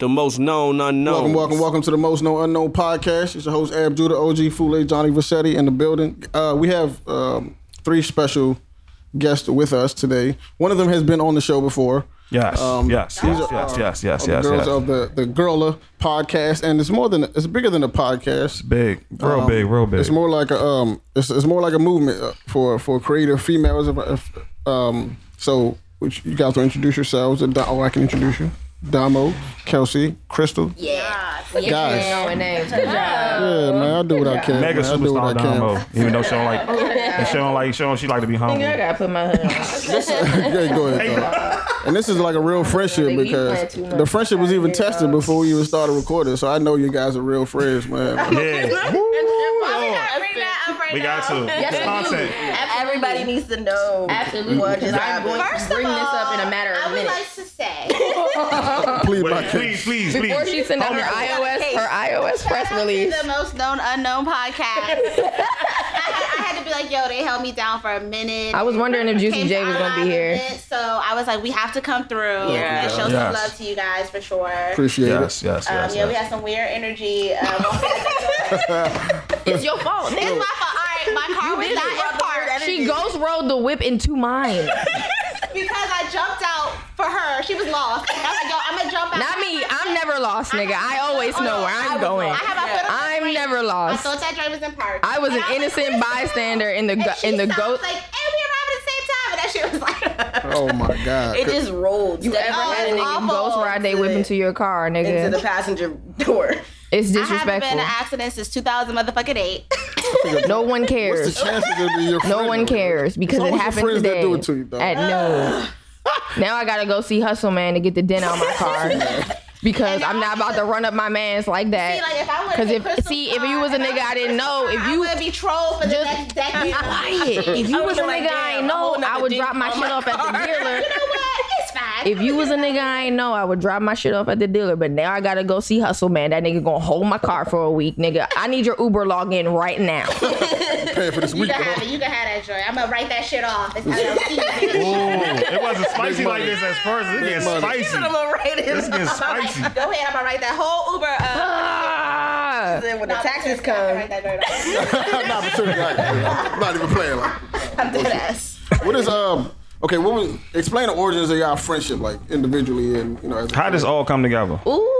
the most known unknown. Welcome, welcome, welcome to the Most Known Unknown podcast. It's your host Ab Judah, OG Fule, Johnny Vassetti in the building. Uh, we have um, three special guests with us today. One of them has been on the show before. Yes, Um, yes, yes, are, yes, uh, yes, yes, of yes, girls yes. of the the Girla podcast, and it's more than it's bigger than a podcast. Big, real Um, big, real big. It's more like a um, it's, it's more like a movement uh, for for creative females. If, if, um, so which you guys will introduce yourselves. And oh, I can introduce you. Damo, Kelsey, Crystal. Yeah. Guys. Knowing names. Good job. Yeah, man, I do what I can. Mega man. I do what I superstar can. Damo. Even though she don't like, and she don't like, she don't, she like to be humble. I gotta put my hood on. yeah, go ahead. Though. And this is like a real friendship because playing too much. the friendship was even tested before we even started recording. So I know you guys are real friends, man. Yeah, we got to. Yes, It's we do. content. Everybody needs to know. Absolutely. What just I'm going happened. to bring this up in a matter I of would minutes. like to say, Please, Wait, please, please, please. Before she sent out her iOS, her iOS press shout out to release. the most known unknown podcast. I, had, to be like, yo, they held me down for a minute. I was wondering if Juicy J was gonna be here. it, So I was like, we have to come through Yeah. and show Yes. some love to you guys for sure. Appreciate Yes, it. yes, Um, yes. yeah, we yes. had some weird energy. Um, It's your fault. it's my fault. All right, my car was not in park She ghost rode the whip into mine. because I jumped out for her. She was lost. I was like, yo, I'm gonna jump out. Not me. I'm never lost, nigga. I always know where I'm going. I have my foot I'm brake. never lost. I thought that joint was in park. I was And an like, innocent "Where's bystander in the And go- she in the stopped, ghost. Like, and we arrived at the same time, and that shit was like. Oh my God. It just rolled. You ever Oh, had a nigga awful. ghost ride they whip into your car, nigga? into the passenger door. It's I haven't been in an accident since 2000 motherfucking eight. No one What's the cares. chances of being your friend? No one cares because it always your happened friends that today do it to you, though. at noon. now I gotta go see Hustle Man to get the dent out my car because I'm not about to run up my man's like See, that. like if I Because if see if you was a nigga I didn't know, if you would be trolled for the just next decade. be quiet, if you was a nigga like, I damn, ain't know, I'm holding up I the would drop my on shit my off at the car. dealer. You know what? It's fine. If you was a nigga I ain't know, I would drop my shit off at the dealer. But now I gotta go see Hustle Man. That nigga gonna hold my car for a week, nigga. I need your Uber login right now. Paying for this you week. can have it. You can have that joint. I'm gonna write that shit off. It's LLC. It wasn't spicy like this at first. It's getting money. spicy. I'm gonna write it. It's getting spicy. Go ahead. I'm gonna write that whole Uber. Uh, Ah. Then when the no, taxes seriously, I'm gonna come, write that joint off. I'm not, I'm not even playing. Like, I'm dead ass. what is um? Okay, what was explain the origins of y'all friendship, like individually and you know. As a How does all come together? Ooh.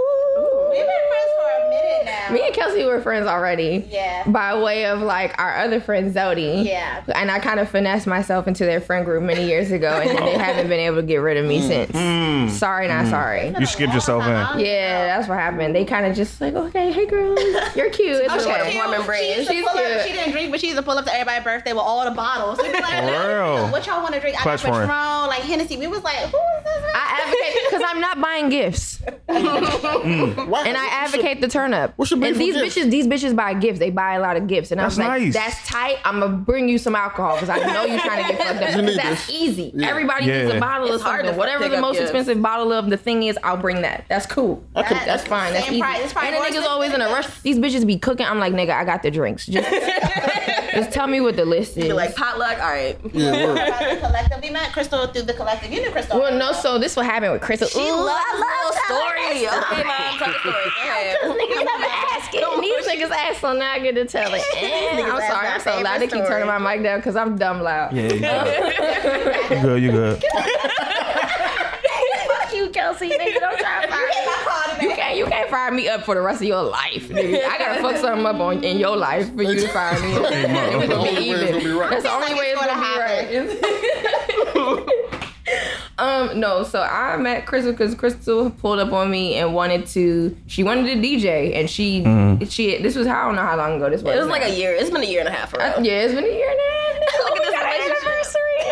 Minute. Me and Kelsey were friends already. Yeah. By way of like our other friend Zodi. Yeah. And I kind of finessed myself into their friend group many years ago, and then they haven't been able to get rid of me mm. since. Mm. Sorry, not mm. sorry. You skipped yourself in. Yeah, that's what happened. They kind of just like, okay, hey girl, you're cute. It's oh, she okay. warm and She brave. used She's pull up- She didn't drink, but she used to pull up to everybody's birthday with all the bottles. We'd be like, real? what y'all want to drink? Clutch I got friend. Patron, like Hennessy. We was like, who is this? I advocate because I'm not buying gifts, Why- and I advocate the turn up. What's your beef and these gifts? bitches, these bitches buy gifts. They buy a lot of gifts, and I was like, nice. that's tight. I'm gonna bring you some alcohol because I know you're trying to get fucked up. You That's this. easy. Yeah. Everybody needs a bottle It's of something. to Whatever the up most gifts. expensive bottle of the thing is, I'll bring that. That's cool. I could- That's fine. That's Same easy. price. And the niggas always in a rush. These bitches be cooking. I'm like, nigga, I got the drinks. Just, just tell me what the list is. Be like potluck. All right. Yeah, word. About the collective. We met Crystal through the collective. You knew Crystal. well, no. So this what happened with Crystal. She Ooh, loves I love story. Okay, mom, tell the story. Go ahead. Niggas never asking. These niggas ask, so now I get to tell it. I'm sorry, I'm so loud. They keep turning my mic down because I'm dumb loud. Yeah, you good. You good. Fuck you, Kelsey. Nigga, don't try to fire me. You can't, you can't fire me up for the rest of your life, nigga. I gotta fuck something up on in your life for you to fire me. up. Hey, mom. We The gonna only be way it's gonna be right. That's the only way it's gonna be right. um, no. So I met Crystal because Crystal pulled up on me and wanted to. She wanted to DJ, and she she. This was how I don't know how long ago this was. It was now. like a year. It's been a year and a half. For Uh, yeah, it's been a year now. Look at this We got an anniversary.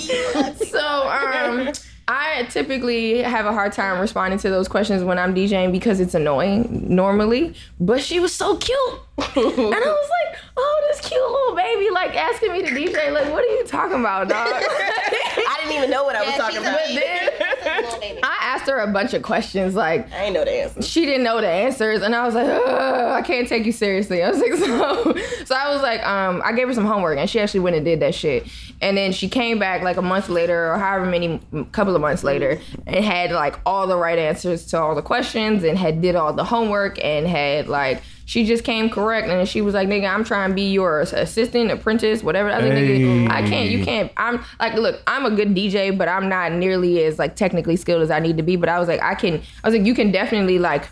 nigga. so um, I typically have a hard time responding to those questions when I'm DJing because it's annoying normally. But she was so cute, and I was like, "Oh, this cute little baby, like asking me to DJ. Like, what are you talking about, dog?" I didn't even know what I was talking about. a But then. I asked her a bunch of questions like I ain't know the answers. she didn't know the answers and I was like, Ugh, I can't take you seriously. I was like, so so I was like, um, I gave her some homework and she actually went and did that shit. And then she came back like a month later or however many couple of months later and had like all the right answers to all the questions and had did all the homework and had like she just came correct and she was like, nigga, I'm trying to be your assistant, apprentice, whatever. I think nigga, I can't, you can't. I'm like, look, I'm a good DJ, but I'm not nearly as like technically skilled as I need to be. But I was like, I can, I was like, you can definitely like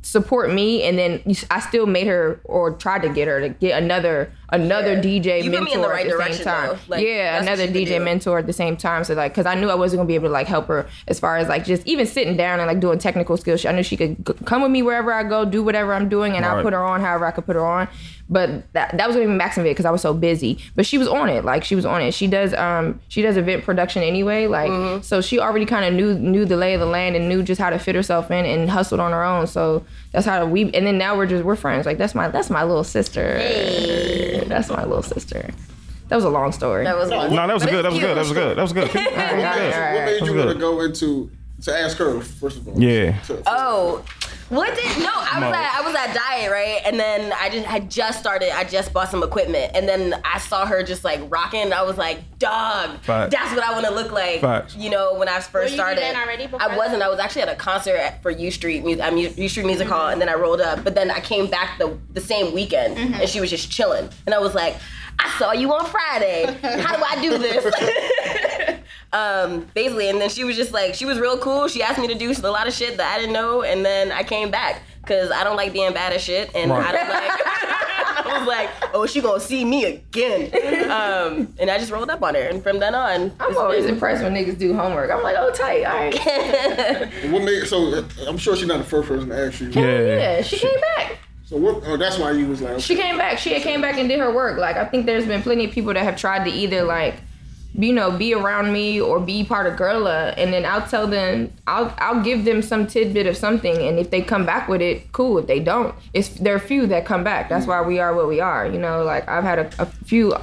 support me and then I still made her or tried to get her to get another another Yeah. DJ You mentor me in the right at the same time. Like, yeah, another DJ mentor at the same time. So like, cause I knew I wasn't gonna be able to like help her as far as like just even sitting down and like doing technical skills. I knew she could g- come with me wherever I go, do whatever I'm doing, and I'll Right. put her on however I could put her on. But that that was gonna be maxing it because I was so busy. But she was on it, like she was on it. She does um she does event production anyway, like Mm-hmm. so she already kind of knew knew the lay of the land and knew just how to fit herself in and hustled on her own. So that's how we and then now we're just we're friends. Like that's my that's my little sister. That's my little sister. That was a long story. That was one. No, that was But good. That it's was good. That was good. That was good. Keep- All right, all right, all What right. made you want to go into to ask her first of all? Yeah. To- Oh, what did no? I was No. at I was at diet right, and then I just I just started. I just bought some equipment, and then I saw her just like rocking. and I was like, dog, Facts. that's what I want to look like. Facts. You know, when I first Were you started, already I wasn't. I was actually at a concert at, for U Street Mu- uh, U Street Music Hall, and then I rolled up. But then I came back the the same weekend, and she was just chilling, and I was like. I saw you on Friday. How do I do this? um, basically, and then she was just like, she was real cool. She asked me to do a lot of shit that I didn't know, and then I came back because I don't like being bad at shit, and I don't like. I was like, oh, she gonna see me again, um, and I just rolled up on her, and from then on, I'm always impressed when niggas do homework. I'm like, oh tight, all right. What made so? uh, I'm sure she's not the first person to ask you. Yeah. Yeah, she came back. So what? Oh, that's why you was like. She came back. She had came back and did her work. Like I think there's been plenty of people that have tried to either like, you know, be around me or be part of Girla, and then I'll tell them, I'll I'll give them some tidbit of something, and if they come back with it, cool. If they don't, it's there are few that come back. That's why we are what we are. You know, like I've had a, a few. I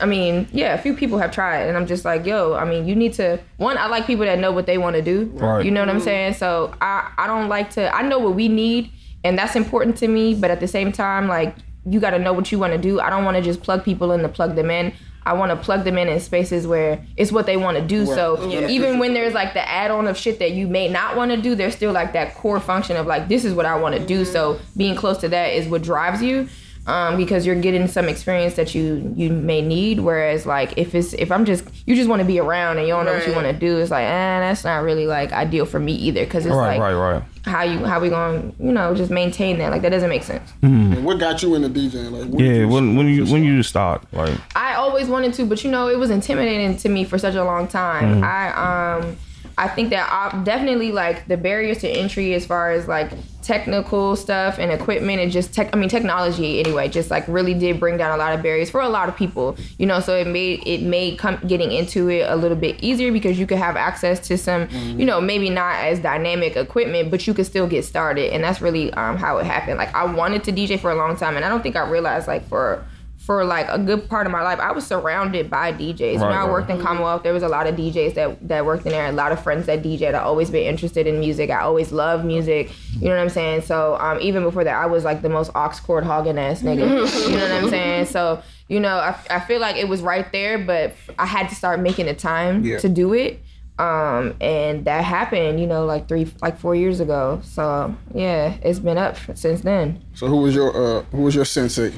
I mean, yeah, a few people have tried, and I'm just like, yo, I mean, you need to. One, I like people that know what they want to do. Right. You know what I'm saying? So I, I don't like to. I know what we need, and that's important to me. But at the same time, like you got to know what you want to do. I don't want to just plug people in to plug them in. I want to plug them in in spaces where it's what they want to do. So Yeah. even when there's like the add-on of shit that you may not want to do, there's still like that core function of like this is what I want to do. Mm-hmm. So being close to that is what drives you. Um, because you're getting some experience that you you may need. Whereas like if it's if I'm just you just want to be around and you don't know what you want to do, it's like eh, that's not really like ideal for me either. Because it's Right, like right, right. how you how we gonna you know just maintain that like that doesn't make sense. And what got you into DJing? Like, what Yeah. When when you when you just start like I always wanted to, but you know, it was intimidating to me for such a long time. I um I think that I definitely like the barriers to entry as far as like technical stuff and equipment and just tech I mean technology anyway, just like really did bring down a lot of barriers for a lot of people. You know, so it made it made come getting into it a little bit easier because you could have access to some, you know, maybe not as dynamic equipment, but you could still get started. And that's really um how it happened. Like I wanted to DJ for a long time and I don't think I realized like for for like a good part of my life, I was surrounded by DJs. when Right, I right. worked in Commonwealth, there was a lot of DJs that that worked in there. A lot of friends that DJed. I always been interested in music. I always loved music. You know what I'm saying? So um, even before that, I was like the most aux cord hogging ass nigga. you know what I'm saying? So you know, I, I feel like it was right there, but I had to start making the time Yeah. to do it. Um, and that happened, you know, like three, like four years ago. So yeah, it's been up since then. So who was your uh, who was your sensei?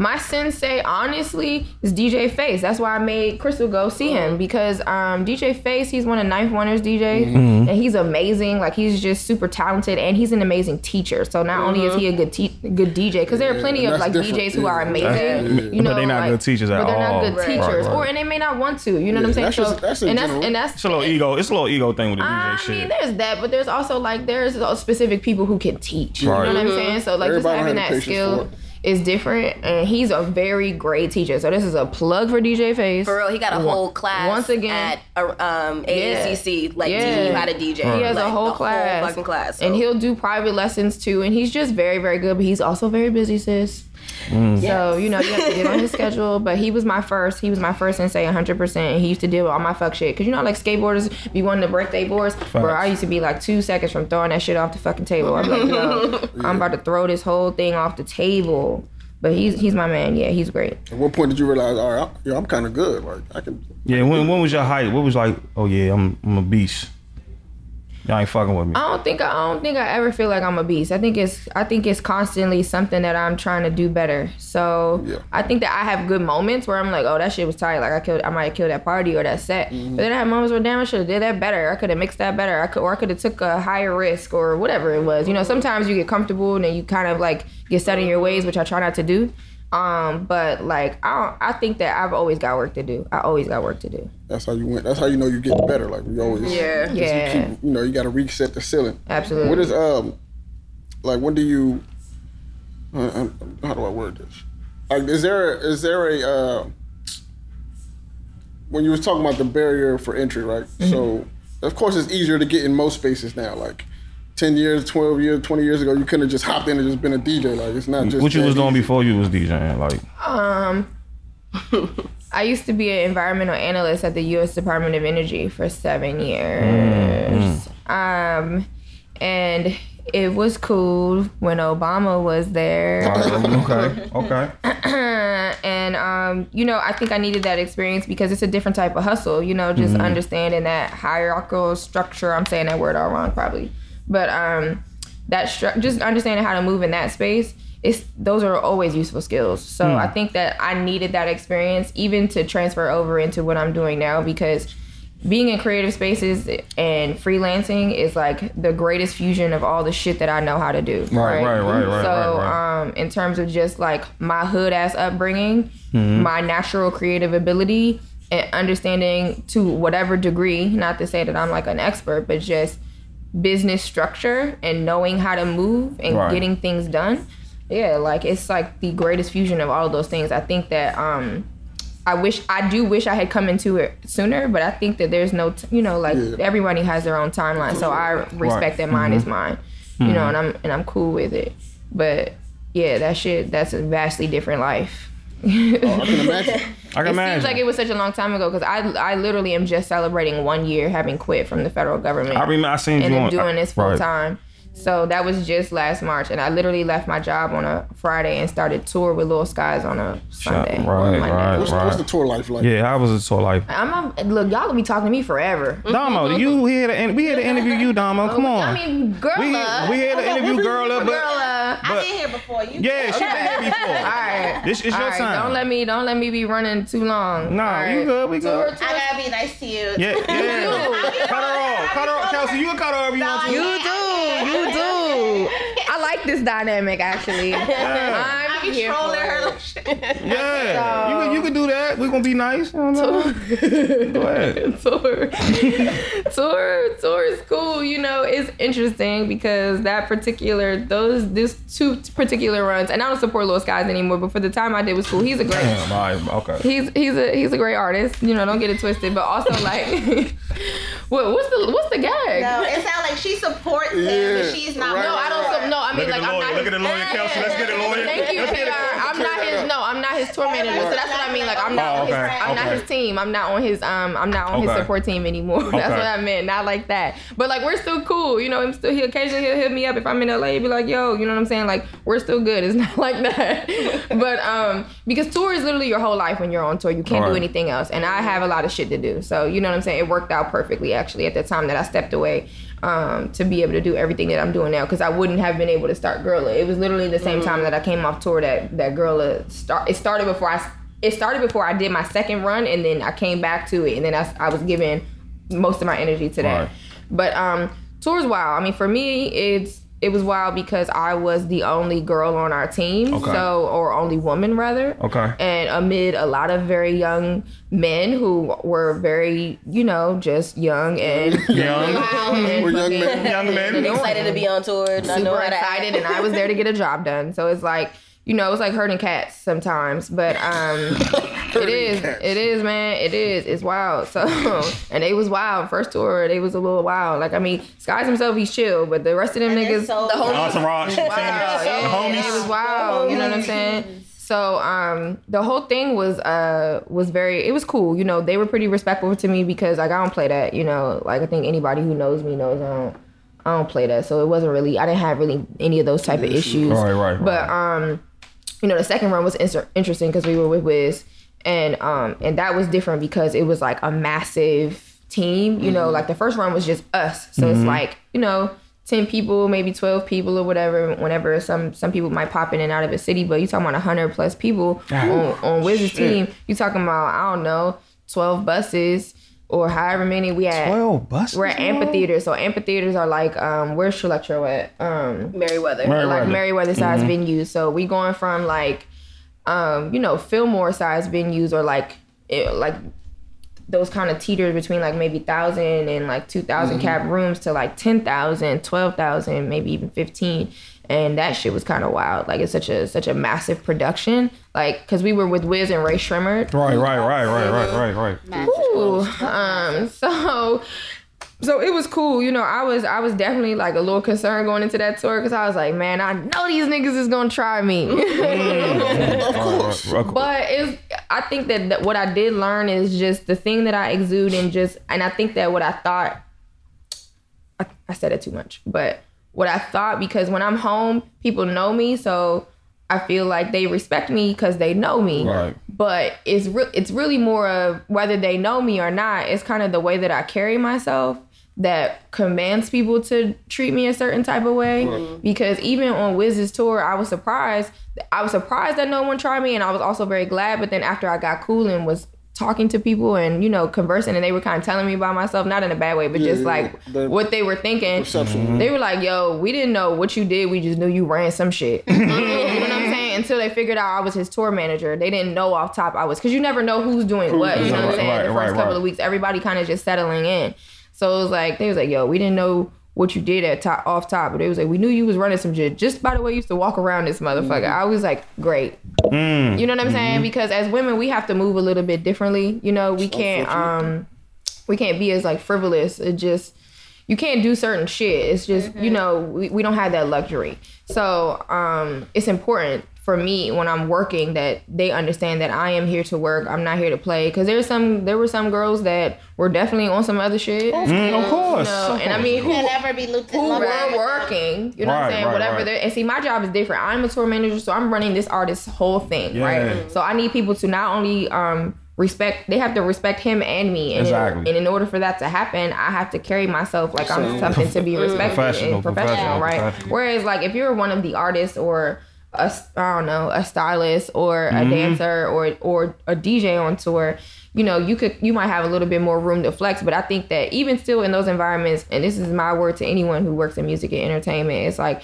My sensei, honestly, is DJ Face. That's why I made Crystal go see him because um, DJ Face, he's one of Ninth Wonders DJs, Mm-hmm. and he's amazing. Like he's just super talented, and he's an amazing teacher. So not only is he a good te- good DJ, because there are Yeah, plenty of like different. DJs who are amazing. Yeah. You know, But they're not like- good teachers at but they're all. not good Right. teachers, Right, or and they may not want to. You know what I'm Yeah, saying? that's just- that's in and that's and that's it's a little ego. It's a little ego thing with the DJ I shit. I mean, there's that, but there's also like there's specific people who can teach. You know what I'm saying? So like Everybody just having that skill for is different, and he's a very great teacher. So this is a plug for DJ Face. For real, he got a whole class Once again. at uh, um, AACC, like Yeah. teaching you how to DJ. He has like, a whole class, fucking class. and he'll do private lessons too. And he's just very, very good. But he's also very busy, sis. Mm. So you know you have to get on his schedule. But he was my first. He was my first and say 100. percent He used to deal with all my fuck shit. Cause you know like skateboarders be wanting to break their boards. Bro, I used to be like two seconds from throwing that shit off the fucking table. I'm like, yo, I'm about to throw this whole thing off the table. But he's he's my man. Yeah, he's great. At what point did you realize, all right, I'm, yo, I'm kind of good. Like I can. Yeah, when when was your height? What was like? Oh yeah, I'm I'm a beast. Y'all ain't fucking with me. I don't think I don't think I ever feel like I'm a beast. I think it's I think it's constantly something that I'm trying to do better. So Yeah. I think that I have good moments where I'm like, oh, that shit was tight. Like I killed, I might have killed that party or that set. Mm-hmm. But then I have moments where damn, I should have did that better. I could have mixed that better. I could, or I could have took a higher risk or whatever it was. You know, sometimes you get comfortable and then you kind of like get set in your ways, which I try not to do. Um, but like I don't, I think that I've always got work to do. I always got work to do. That's how you went. That's how you know you're getting better. Like we always. Yeah. Yeah. keep- you know, you got to reset the ceiling. Absolutely. What is um, like when do you? Uh, uh, how do I word this? Like, is there is there a uh, when you was talking about the barrier for entry, right? Mm-hmm. So of course it's easier to get in most spaces now. Like ten years, twelve years, twenty years ago, you couldn't have just hopped in and just been a DJ. Like it's not just what you was doing before you was DJing? Like Um, I used to be an environmental analyst at the U.S. Department of Energy for seven years. Mm-hmm. Um, and it was cool when Obama was there. okay, okay. and um, you know, I think I needed that experience because it's a different type of hustle. You know, just understanding that hierarchical structure. I'm saying that word all wrong, probably, but um, that stru- just understanding how to move in that space. It's those are always useful skills. So I think that I needed that experience even to transfer over into what I'm doing now because being in creative spaces and freelancing is like the greatest fusion of all the shit that I know how to do. Right, right, right, right, So, right, right. um, in terms of just like my hood ass upbringing, my natural creative ability, and understanding to whatever degree, not to say that I'm like an expert, but just business structure and knowing how to move and Right. getting things done. Yeah, like it's like the greatest fusion of all of those things. I think that um I wish I do wish I had come into it sooner, but I think that there's no, t- you know, like Yeah. everybody has their own timeline. So I respect that mine is mine, you know, and I'm and I'm cool with it. But yeah, that shit, that's a vastly different life. Oh, I can imagine. I It can imagine. seems like it was such a long time ago because I I literally am just celebrating one year having quit from the federal government I remember I seen and you am on doing this full right. time. So that was just last March, and I literally left my job on a Friday and started tour with Lil Skies on a Sunday. right, or Monday. right. What's, what's the tour life like? Yeah, I was a tour like I'm a, look, y'all gonna be talking to me forever. Damo. You here to we here to interview you, Damo. Come on. I mean, girl, we uh, we here to interview girl up, girl, but uh, I've But- been here before. You yeah, she been here before. all right. This is All your right, time. Don't let me, don't let me be running too long. Nah, All you good? We good. tour, I gotta be nice to you. Yeah, yeah. cut her off. Cut her off. Kelsey, you can cut her off if you want to. You do, you do. I like this dynamic actually. I'm I be here trolling for her. it. like- Yeah, you can you can do that. We gonna be nice. You know? Go ahead. tour. tour tour is cool. You know, it's interesting because that particular those this two particular runs, and I don't support Lil Skies anymore. But for the time I did was cool. He's a great. Damn, all right, okay. He's he's a he's a great artist. You know, don't get it twisted. But also like, what what's the what's the gag? No, it sounds like she supports him, Yeah, but she's not. right, No, I don't. right. No, I mean Look like I'm lawyer. not. Look at the lawyer, Kelsey. Let's get a lawyer. Thank you, Let's get it. PR. I'm not his. No, I'm not his tour manager. So that's what I mean. Like I'm not. Oh, on his, I'm not his team. I'm not on his. Um. I'm not on his support team anymore. That's Okay. what I meant. Not like that. But like we're still cool. You know. I'm still. He occasionally he'll hit me up if I'm in LA. He'll be like, yo. You know what I'm saying? Like we're still good. It's not like that. but um, because tour is literally your whole life when you're on tour. You can't do anything else. And I have a lot of shit to do. So you know what I'm saying? It worked out perfectly actually at the time that I stepped away um, to be able to do everything that I'm doing now because I wouldn't have been able to start Girla. It was literally the same time that I came off tour that that Girla start. It started before I. It started before I did my second run, and then I came back to it, and then I, I was giving most of my energy to that. Right. But um, tour's wow. I mean, for me, it's it was wild because I was the only girl on our team, Okay. so or only woman rather. Okay. And amid a lot of very young men who were very, you know, just young and Young. and We're young men. Young men. Excited to be on tour. Not super knowing how to excited, and I was there to get a job done. So it's like, you know, it's like herding cats sometimes. But um, It is. It is, man. It is. It's wild. So, and they was wild. First tour, they was a little wild. Like, I mean, Skies himself, he's chill, but the rest of them And niggas, so- the homies, Entourage. wow, yeah, The homies. it was wild. You know what I'm saying? So, um, the whole thing was, uh, was very. It was cool. You know, they were pretty respectful to me because, like, I don't play that. You know, like I think anybody who knows me knows I don't. I don't play that. So it wasn't really. I didn't have really any of those type of issues. Right, right, right. But um you know, the second run was inter- interesting because we were with Wiz, and um, and that was different because it was like a massive team. You know, like the first run was just us, so it's like you know, ten people, maybe twelve people or whatever. Whenever some some people might pop in and out of a city, but you talking about hundred plus people on on Wiz's team. You talking about I don't know, twelve buses or however many we had. Twelve buses. We're at bro? amphitheaters, so amphitheaters are like um, where's Trelectro at? Um, Merriweather. Merriweather. like Merriweather size venues. So we going from like, um, you know, Fillmore size venues or like, it, like those kind of teeters between like maybe thousand and like two cap rooms to like 10,000, 12,000, maybe even 15. And that shit was kind of wild. Like it's such a such a massive production. Like, cause we were with Wiz and Rae Sremmurd. Right, right, right, right, right, right, right. Ooh, um, so so it was cool. You know, I was I was definitely like a little concerned going into that tour because I was like, man, I know these niggas is gonna try me. Of course. but it's I think that, that what I did learn is just the thing that I exude and just and I think that what I thought I, I said it too much, but what I thought because when I'm home, people know me, so I feel like they respect me because they know me. Right. But it's re- it's really more of whether they know me or not. It's kind of the way that I carry myself that commands people to treat me a certain type of way. Mm-hmm. Because even on Wiz's tour, I was surprised. I was surprised that no one tried me, and I was also very glad. But then after I got cool and was talking to people and you know conversing, and they were kind of telling me about myself, not in a bad way, but just yeah, like the what they were thinking. Perception. Mm-hmm. They were like, "Yo, we didn't know what you did. We just knew you ran some shit." you know what I'm saying? Until they figured out I was his tour manager, they didn't know off top I was because you never know who's doing what. You know what I'm saying? right, the first right, couple right. of weeks, everybody kind of just settling in. So it was like they was like, "Yo, we didn't know." What you did at top off top, but it was like we knew you was running some shit just by the way you used to walk around this motherfucker. I was like, great, Mm. you know what I'm saying? Because as women, we have to move a little bit differently. You know, we can't um we can't be as like frivolous. It just you can't do certain shit. It's just you know we, we don't have that luxury. So um it's important for me when I'm working that they understand that I am here to work. I'm not here to play. Because there's some there were some girls that were definitely on some other shit. Mm, of course. You know, of and I mean who You'll never be looped in who love were with them. working, you know what I'm saying? right, Whatever. right. And see, my job is different. I'm a tour manager, so I'm running this artist's whole thing, Yeah. right? So I need people to not only um respect, they have to respect him and me, and, Exactly. in, and in order for that to happen, I have to carry myself like I'm something to be respected Professional, and professional, professional, right? professional. Whereas, like, if you're one of the artists or a, I don't know, a stylist or a Mm-hmm. dancer or or a DJ on tour, you know, you could you might have a little bit more room to flex. But I think that even still in those environments, and this is my word to anyone who works in music and entertainment, it's like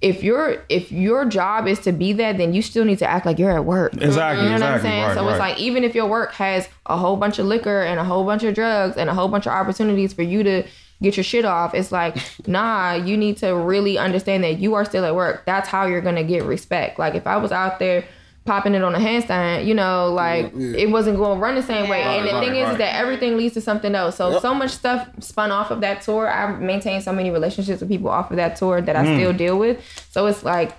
if your if your job is to be that, then you still need to act like you're at work. Exactly, You know what I'm exactly, saying? right, so it's like even if your work has a whole bunch of liquor and a whole bunch of drugs and a whole bunch of opportunities for you to get your shit off, it's like, nah, you need to really understand that you are still at work. That's how you're gonna get respect. Like if I was out there popping it on a handstand, you know, like it wasn't going to run the same way. And the Right, thing right, is right. that everything leads to something else. So so much stuff spun off of that tour. I maintained so many relationships with people off of that tour that I Mm. still deal with. So it's like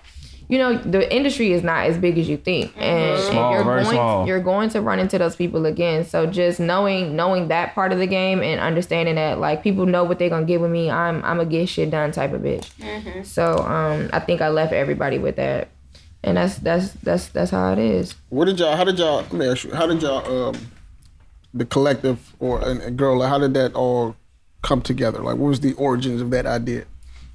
you know the industry is not as big as you think, and, and you're very going small. you're going to run into those people again. So just knowing knowing that part of the game and understanding that like people know what they're gonna get with me, I'm I'm a get shit done type of bitch. So um, I think I left everybody with that, and that's that's that's that's how it is. What did y'all? How did y'all? Let me ask you. How did y'all? Um, the collective or a, a girl. Like, how did that all come together? Like, what was the origins of that idea?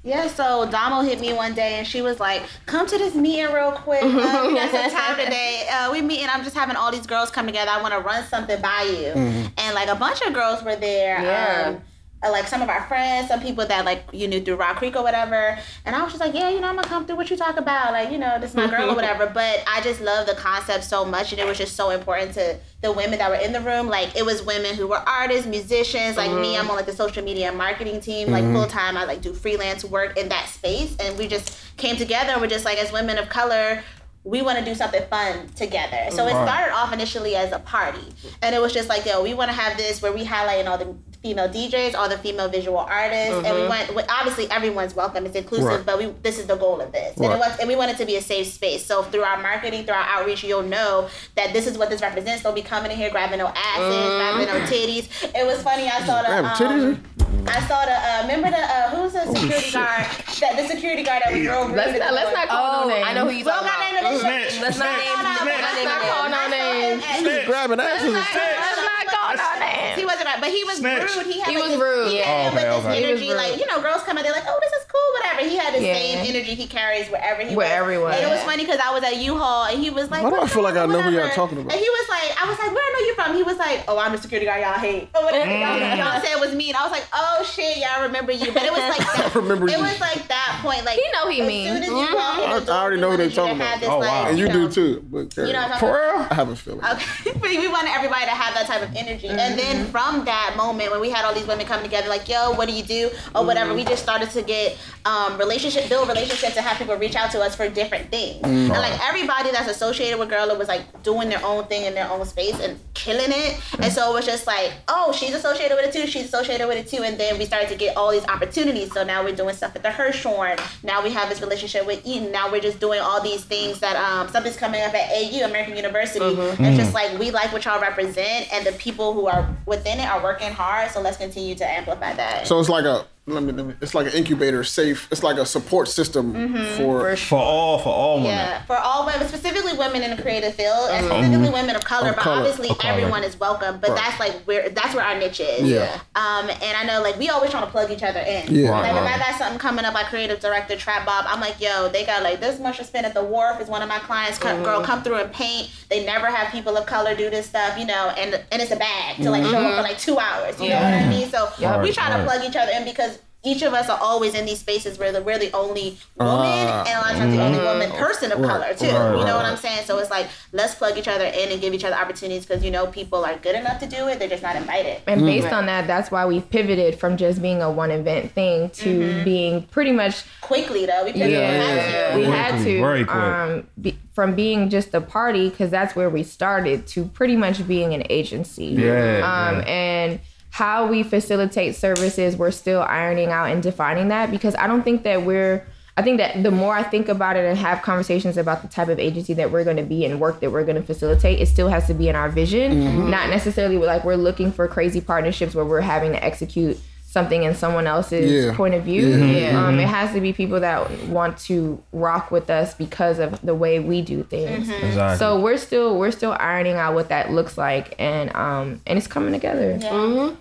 Yeah, so Damo hit me one day and she was like, "Come to this meeting real quick. Uh, we got some time today. Uh, we meeting. I'm just having all these girls come together. I want to run something by you." And like a bunch of girls were there. Yeah. Um, Uh, like some of our friends, some people that like you knew through Rock Creek or whatever. And I was just like, yeah, you know, I'm gonna come through what you talk about. Like, you know, this is my girl or whatever. But I just love the concept so much, and it was just so important to the women that were in the room. Like, it was women who were artists, musicians. Like me, mm-hmm. I'm on like the social media and marketing team, like mm-hmm. full time. I like do freelance work in that space, and we just came together. We're just like as women of color we want to do something fun together. So it started off initially as a party, and it was just like, yo, we want to have this where we highlight all the female DJs, all the female visual artists, and we want well, obviously everyone's welcome, it's inclusive, Right. but we this is the goal of this, and Right. it was, and we want it to be a safe space. So through our marketing, through our outreach, you'll know that this is what this represents. Don't be coming in here grabbing no asses, grabbing no titties. It was funny. I saw the um, I saw the uh, remember the uh, who's the security guard that the security guard that we drove. Let's not, let's not call Oh, no names. I know who you Well, talking about. named in the Snitch, shit. Let's not snitch, name him. Let's Let's not call no names. Niggas grabbing asses. And shit. Let's not call no names. He wasn't right, but he was Snitch. rude. He, had He like was this, rude. Yeah, Oh, okay, with okay. He was energy, like you know, girls come in, they're like, "Oh, this is cool, whatever." He had the Yeah. same energy he carries wherever he Where was. everyone And it was funny because I was at U-Haul and he was like, Why do I feel like? I know who y'all talking about? And he was like, "I was like, where I know you from?" He was like, "Oh, I'm the security guard y'all hate." Or whatever y'all, mm. y'all said was me, and I was like, "Oh shit, y'all remember you." But it was like that. remember it you. was like that point, like He know he as mean. soon as you mm-hmm. walk in I- I already know who they wanted you to talking about. this, Oh, like, wow. And you know, do too. But carry You know what. I'm For real? I have a feeling. Okay, but we wanted everybody to have that type of energy. And mm-hmm. then from that moment, when we had all these women come together, like, yo, what do you do? Or whatever, we mm-hmm. just started to get um, relationship, build relationships, and have people reach out to us for different things. And like everybody that's associated with Girl, was like doing their own thing in their own space and killing it. And so it was just like, oh, she's associated with it too. She's associated with it too. And then we started to get all these opportunities. So now we're doing stuff at the Hirshhorn. Now we have this relationship with Eden. Now we're just doing all these things that um, something's coming up at AU, American University. And just like we like what y'all represent, and the people who are within it are working hard. So let's continue to amplify that. So it's like a let me, let me it's like an incubator, safe. It's like a support system mm-hmm, for. For all, for all women. Yeah, for all women, specifically women in the creative field, and um, specifically women of color. Of but color, obviously, of color. everyone is welcome. But Right. that's like where that's where our niche is. Yeah. Um, and I know like we always trying to plug each other in. Yeah. Like if I got something coming up, like creative director Trap Bob, I'm like, yo, they got like this much to spend at the wharf. Is one of my clients. Come, Girl, mm-hmm. come through and paint. They never have people of color do this stuff, you know, and and it's a bag to like show up for mm-hmm. like two hours. You know what I mean? So Yeah. we try to plug each other in because. Each of us are always in these spaces where the, we're the only woman Ah. and a lot of times the only woman person of Right, color too. right, you right, know what. I'm saying? So it's like let's plug each other in and give each other opportunities because you know people are good enough to do it. They're just not invited. And based on that, that's why we pivoted from just being a one event thing to being pretty much Quickly though, because we Yeah, had yeah. to. we Quickly, had to very quick. um be, from being just a party because that's where we started to pretty much being an agency Yeah, um yeah. and how we facilitate services we're still ironing out and defining that because i don't think that we're I think that the more I think about it and have conversations about the type of agency that we're going to be and work that we're going to facilitate, it still has to be in our vision, mm-hmm. not necessarily like we're looking for crazy partnerships where we're having to execute something in someone else's Yeah. point of view. Yeah. Um, it has to be people that want to rock with us because of the way we do things. Exactly. So we're still we're still ironing out what that looks like, and um and it's coming together. Yeah.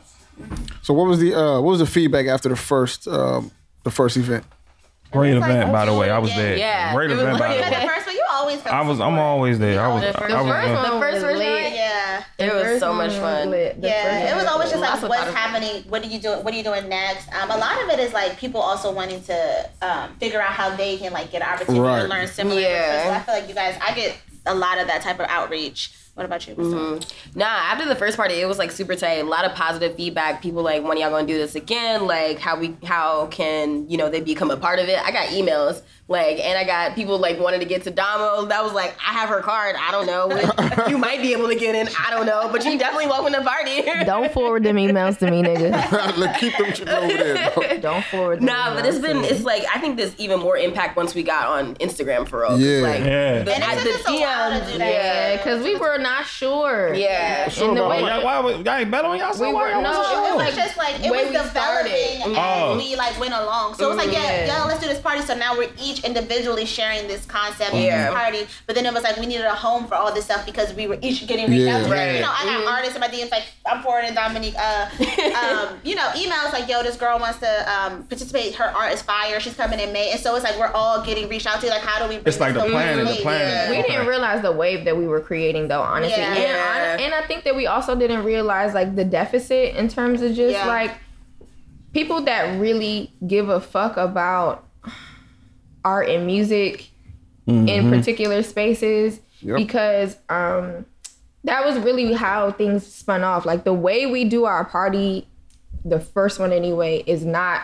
So what was the uh, what was the feedback after the first um, the first event? Great It's like, event, by the way. I was there. Yeah. Great It was event, by the way. the first one, you always come. I was. I'm always there. I was. The first- I The was first one The first was version. Yeah. It was so much fun. Yeah, it was one always just Lots like of what's fun. happening. What are you doing? What are you doing next? Um, a lot of it is like people also wanting to um, figure out how they can like get an opportunity Right. to learn similar. Yeah. So I feel like you guys, I get a lot of that type of outreach. What about you? Crystal? Nah, after the first party, it was like super tight. A lot of positive feedback. People like, when y'all gonna do this again? Like, how we, how can you know they become a part of it? I got emails like, and I got people like wanting to get to Damo. That was like, I have her card. I don't know. you might be able to get in. I don't know, but you definitely welcome to party. Don't forward them emails to me, nigga. Like, keep them shit over there. bro. Don't forward. Them Nah, but it's emails to been me. it's like I think there's even more impact once we got on Instagram for real. 'Cause, Yeah. like, Yeah. The, And it I- the us a while to DMs, yeah, because we were not sure. yeah. Sure, in the way- why, why, why, y'all ain't bet on y'all? We were- y'all no, wasn't it was sure? It like was just like it way was we developing started. as Oh. we like went along. So it was like, yeah, Yeah. yeah, let's do this party. So now we're each individually sharing this concept of Yeah. this party. But then it was like we needed a home for all this stuff because we were each getting reached out to. Yeah. You know, I got artists in my DMs like I'm forwarding Dominique, uh, um, you know, emails like, yo, this girl wants to um, participate. Her art is fire. She's coming in May, and so it's like we're all getting reached out to. Like, how do we? Bring It's like the plan and the plan. Yeah. we Okay. didn't realize the wave that we were creating though honestly Yeah. and, I, and i think that we also didn't realize like the deficit in terms of just Yeah. like people that really give a fuck about art and music in mm-hmm. particular spaces Yep. because um that was really how things spun off like the way we do our party the first one anyway is not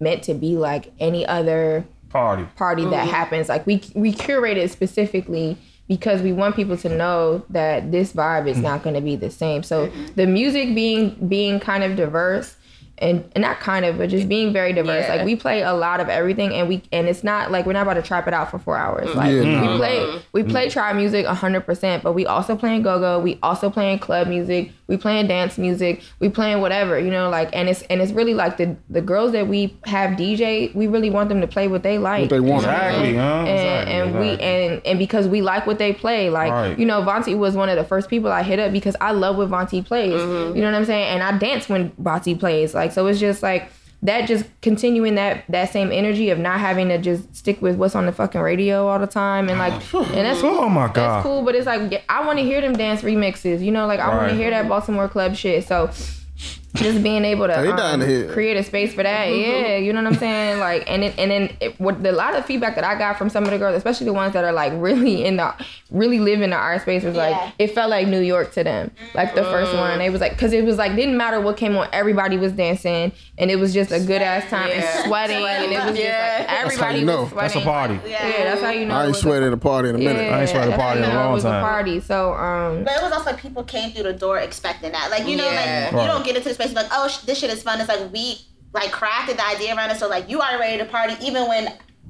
meant to be like any other Party. party that mm-hmm. happens. Like we we curate it specifically because we want people to know that this vibe is mm-hmm. not going to be the same. So the music being being kind of diverse and, and not kind of, but just being very diverse. Yeah. Like we play a lot of everything, and we and it's not like we're not about to trap it out for four hours. Like Yeah, we nah. play we play trap music hundred percent, but we also playing go go. We also playing club music. We playing dance music. We playing whatever you know. Like and it's and it's really like the the girls that we have DJ. We really want them to play what they like. What they want. Exactly, huh? And, Exactly, and we and and because we like what they play, like Right. you know, Vontae was one of the first people I hit up because I love what Vontae plays. Mm-hmm. You know what I'm saying? And I dance when Vontae plays. Like so, it's just like that. Just continuing that that same energy of not having to just stick with what's on the fucking radio all the time and like and that's Oh my god that's cool. But it's like I want to hear them dance remixes. You know, like I want to hear that Baltimore club shit. So. Just being able to um, down to hear. create a space for that, yeah, you know what I'm saying. Like, and it, and then it, what the lot of feedback that I got from some of the girls, especially the ones that are like really in the really live in the art space, was Yeah. like it felt like New York to them. Like the first one, it was like, because it was like didn't matter what came on, everybody was dancing, and it was just a good ass time Yeah. and sweating, and it was Yeah. just like everybody you know. was sweating. That's a party. Yeah, that's how you know. I it ain't was a- sweated at a party in a minute. Yeah, I ain't sweated a party you in a know long it was time. a party. So um, But it was also like people came through the door expecting that. Like, you know, Yeah. like you don't get into the space like, oh, sh- this shit is fun. It's like we like crafted the idea around it. So like you are ready to party even when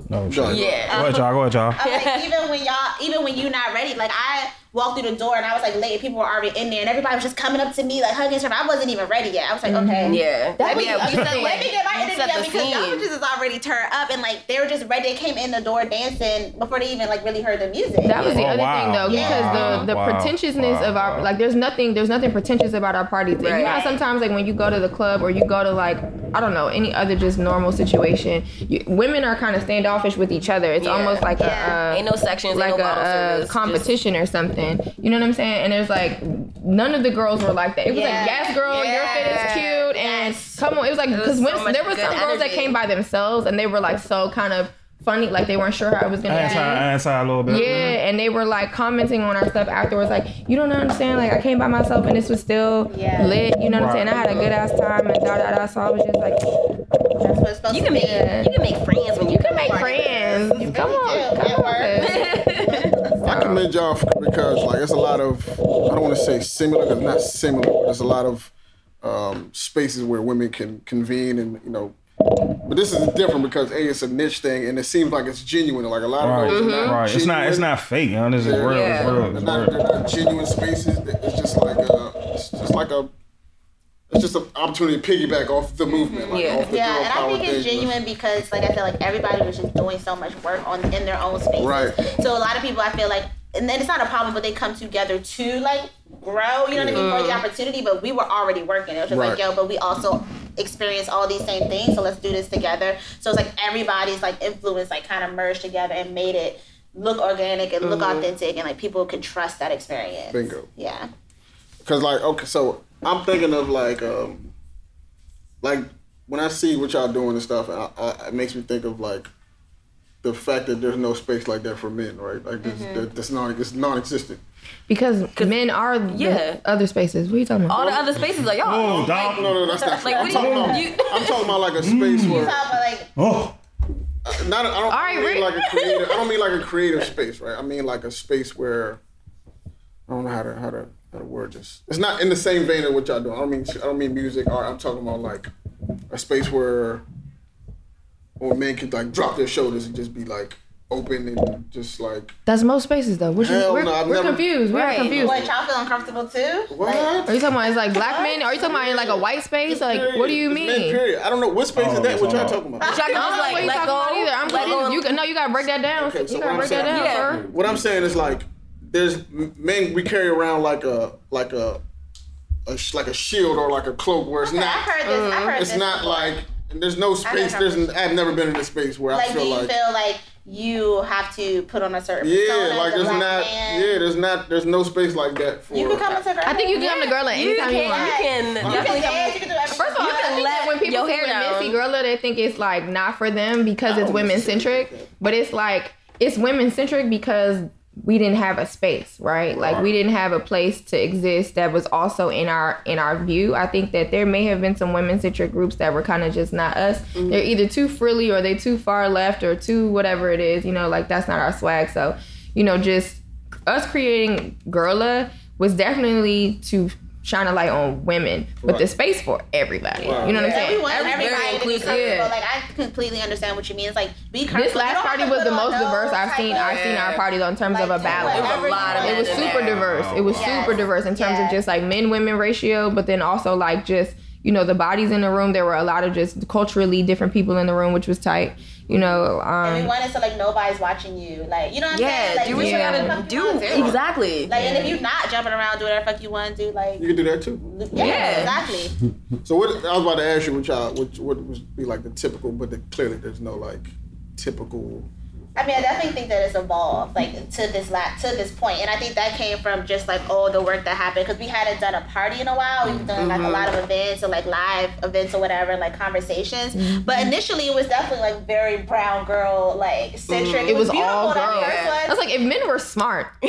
No shit. Yeah. Go ahead, y'all. Go ahead, y'all. I'm like, even when y'all, even when you're not ready, like I walked through the door and I was like late, people were already in there, and everybody was just coming up to me like hugging each other. I wasn't even ready yet. I was like, okay, Yeah. That was- yeah, that's we the set, thing. Let me get my we energy set up the because y'all scene. bitches is already turned up and like they were just ready. They came in the door dancing before they even like really heard the music. That was the Oh, other wow. thing though, Yeah. because the the Wow. pretentiousness Wow. of our like there's nothing there's nothing pretentious about our parties. You know sometimes like when you go to the club or you go to like I don't know any other just normal situation, you, women are kind of standoffish with each other. It's Yeah. almost like Yeah. a, uh Ain't no sections, like ain't no a, bottle a service. competition or something. You know what I'm saying? And there's like none of the girls were like that. It was Yeah. like yes, girl, your fit is cute, and come on. It was like because was so there were good some girls that came by themselves and they were like so kind of funny, like they weren't sure how I was gonna Anti, end. a little bit. Yeah, and they were like commenting on our stuff afterwards, like, you don't understand, like I came by myself and this was still Yeah. lit, you know what I'm saying? I had a good ass time and da da da. So I was just like, That's what it's supposed You to can be. make you can make friends when you, you can make friends. Come on, come on. I commend y'all f- because like it's a lot of I don't want to say similar because not similar, but there's a lot of um, spaces where women can convene and you know. But this is different because a it's a niche thing and it seems like it's genuine. Like a lot Right. of those not Right. It's not. It's not fake. You know, this is real. Yeah. It's real. They're It's not, they're not genuine spaces. It's just like a, it's just like a, it's just an opportunity to piggyback off the movement. Like Yeah. off the Yeah, girl and I think it's thing. genuine because, like I said, like everybody was just doing so much work on in their own space. Right. So a lot of people, I feel like, and then it's not a problem, but they come together to like grow. You know what I mean? For the opportunity, but we were already working. It was just like, yo, but we also experience all these same things, so let's do this together. So it's like everybody's like influence, like kind of merged together and made it look organic and look mm-hmm. authentic, and like people can trust that experience. Bingo. Yeah. Cause like okay, so I'm thinking of like um, like when I see what y'all doing and stuff, I, I, it makes me think of like the fact that there's no space like that for men, right? Like this, Mm-hmm. that, that's non, it's non-existent. Because men are the Yeah. other spaces. What are you talking about? All the other spaces like y'all. Oh, dog. No, no, that's not. Like, I'm talking you- about. you- I'm talking about like a space where Talk about like Oh. not. I don't, I mean Rick. like a creative. I don't mean like a creative space, right? I mean like a space where I don't know how to how to how to word this. It's not in the same vein of what y'all doing. I don't mean I don't mean music art. I'm talking about like a space where where men can like drop their shoulders and just be like open and just like That's most spaces though. Which is, Hell we're, no, I've we're never- confused. We're Right. confused. what y'all feel uncomfortable too? what? Are you talking about it's like black men? Are you talking about in like a white space? Like what do you It's men, mean? period. I don't know what space Oh, is that. What y'all talking about? Y'all can I just don't know like what you let talking go. about either. I'm let go. confused. You got- no, you gotta break that down. Okay, so you what gotta I'm that saying- down, Yeah. sir. What I'm saying is like there's men we carry around like a like a, a like a shield or like a cloak where it's Okay, not I've heard this. I've heard uh-huh, it's this not before. like and there's no space. There's this. I've never been in a space where I Like, do feel you like feel like you have to put on a certain yeah, like there's not man? yeah, there's not there's no space like that for You can come into girl. I think you can come to Girl You anytime can, you want. you can You can definitely dance. You can do everything. First of all, You I can think that let when people your see hair when Missy down. Girla, they think it's like not for them because it's women centric. But it's like it's women centric because we didn't have a space, right? Like we didn't have a place to exist that was also in our in our view. I think that there may have been some women centric groups that were kind of just not us. Mm-hmm. They're either too frilly or they too far left or too whatever it is. You know, like that's not our swag. So, you know, just us creating Girla was definitely to shine a light on women, but the Right. space for everybody. Right. You know what I'm saying? we want everybody to be comfortable. Yeah. Like I completely understand what you mean. It's like be comfortable. This last party was the most diverse I've seen. I've seen our parties in terms of a balance. There was a lot of. It was super there. diverse. It was Yes. super diverse in terms Yes. of just like men women ratio, but then also like just you know the bodies in the room. There were a lot of just culturally different people in the room, which was tight. You know, And we um, wanted to like nobody's watching you. Like you know what I'm saying? Yeah, Like, do what you gotta do. do. Exactly. Like and if you're not jumping around do whatever the fuck you want to do, like You can do that too. yeah, Yeah. exactly. So what I was about to ask you, what y'all, what, what would be like the typical, but the, clearly there's no like typical. I mean, I definitely think that it's evolved like to this la- to this point, and I think that came from just like all the work that happened because we hadn't done a party in a while. We've done like a mm-hmm. lot of events or like live events or whatever, like conversations. Mm-hmm. But initially, it was definitely like very brown girl like mm, centric. it was beautiful, all girls. first. I was like, if men were smart, be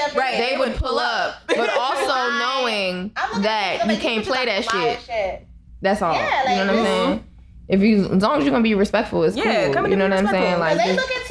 up Right, there. they would pull up, but also Right. knowing that at you like, can't play that shit. shit. That's all. Yeah, you know like, what I'm saying? If you, as long as you're gonna be respectful, it's Yeah, cool. you know what I'm saying? Like, they just- look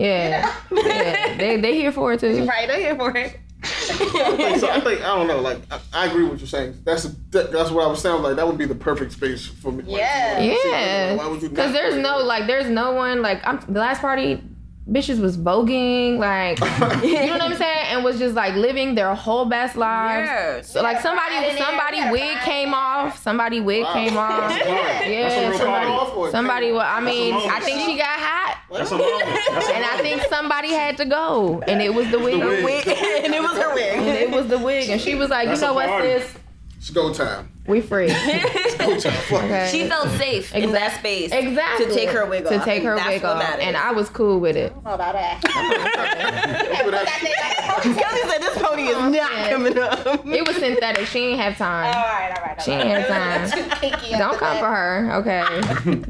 it too. yeah, yeah, they they here for it too. Right, they're here for it. Like, so I think I don't know. Like I, I agree with what you're saying. That's that, that's what I was saying. Like that would be the perfect space for me. Like, Yeah. to, like, see, like, Yeah, why would you because there's no that? like, there's no one like I'm the last party. Bitches was voguing, like you know what I'm saying, and was just like living their whole best lives. Yeah. So like somebody, somebody we had a wig came off. Somebody wig Wow. came off. That's hard. That's a Yeah, somebody, off somebody. came Well. I mean. I think she got hot, That's a moment. That's a and I think somebody had to go, and it was the wig. wig. Wig. and it was her wig, And it was the wig, and she was like, That's "You know what, party. sis? It's go time. We free." It's go time. Fuck. Okay. She felt safe in that space. Exactly. To take her wig off. To take her That's wig what off, matters. and I was cool with it. Oh, about that. That's what that- Kelly said this pony is not Yeah. coming up. It was synthetic. She ain't have All time. right, all right. All She right. ain't have time. Don't come for her, okay?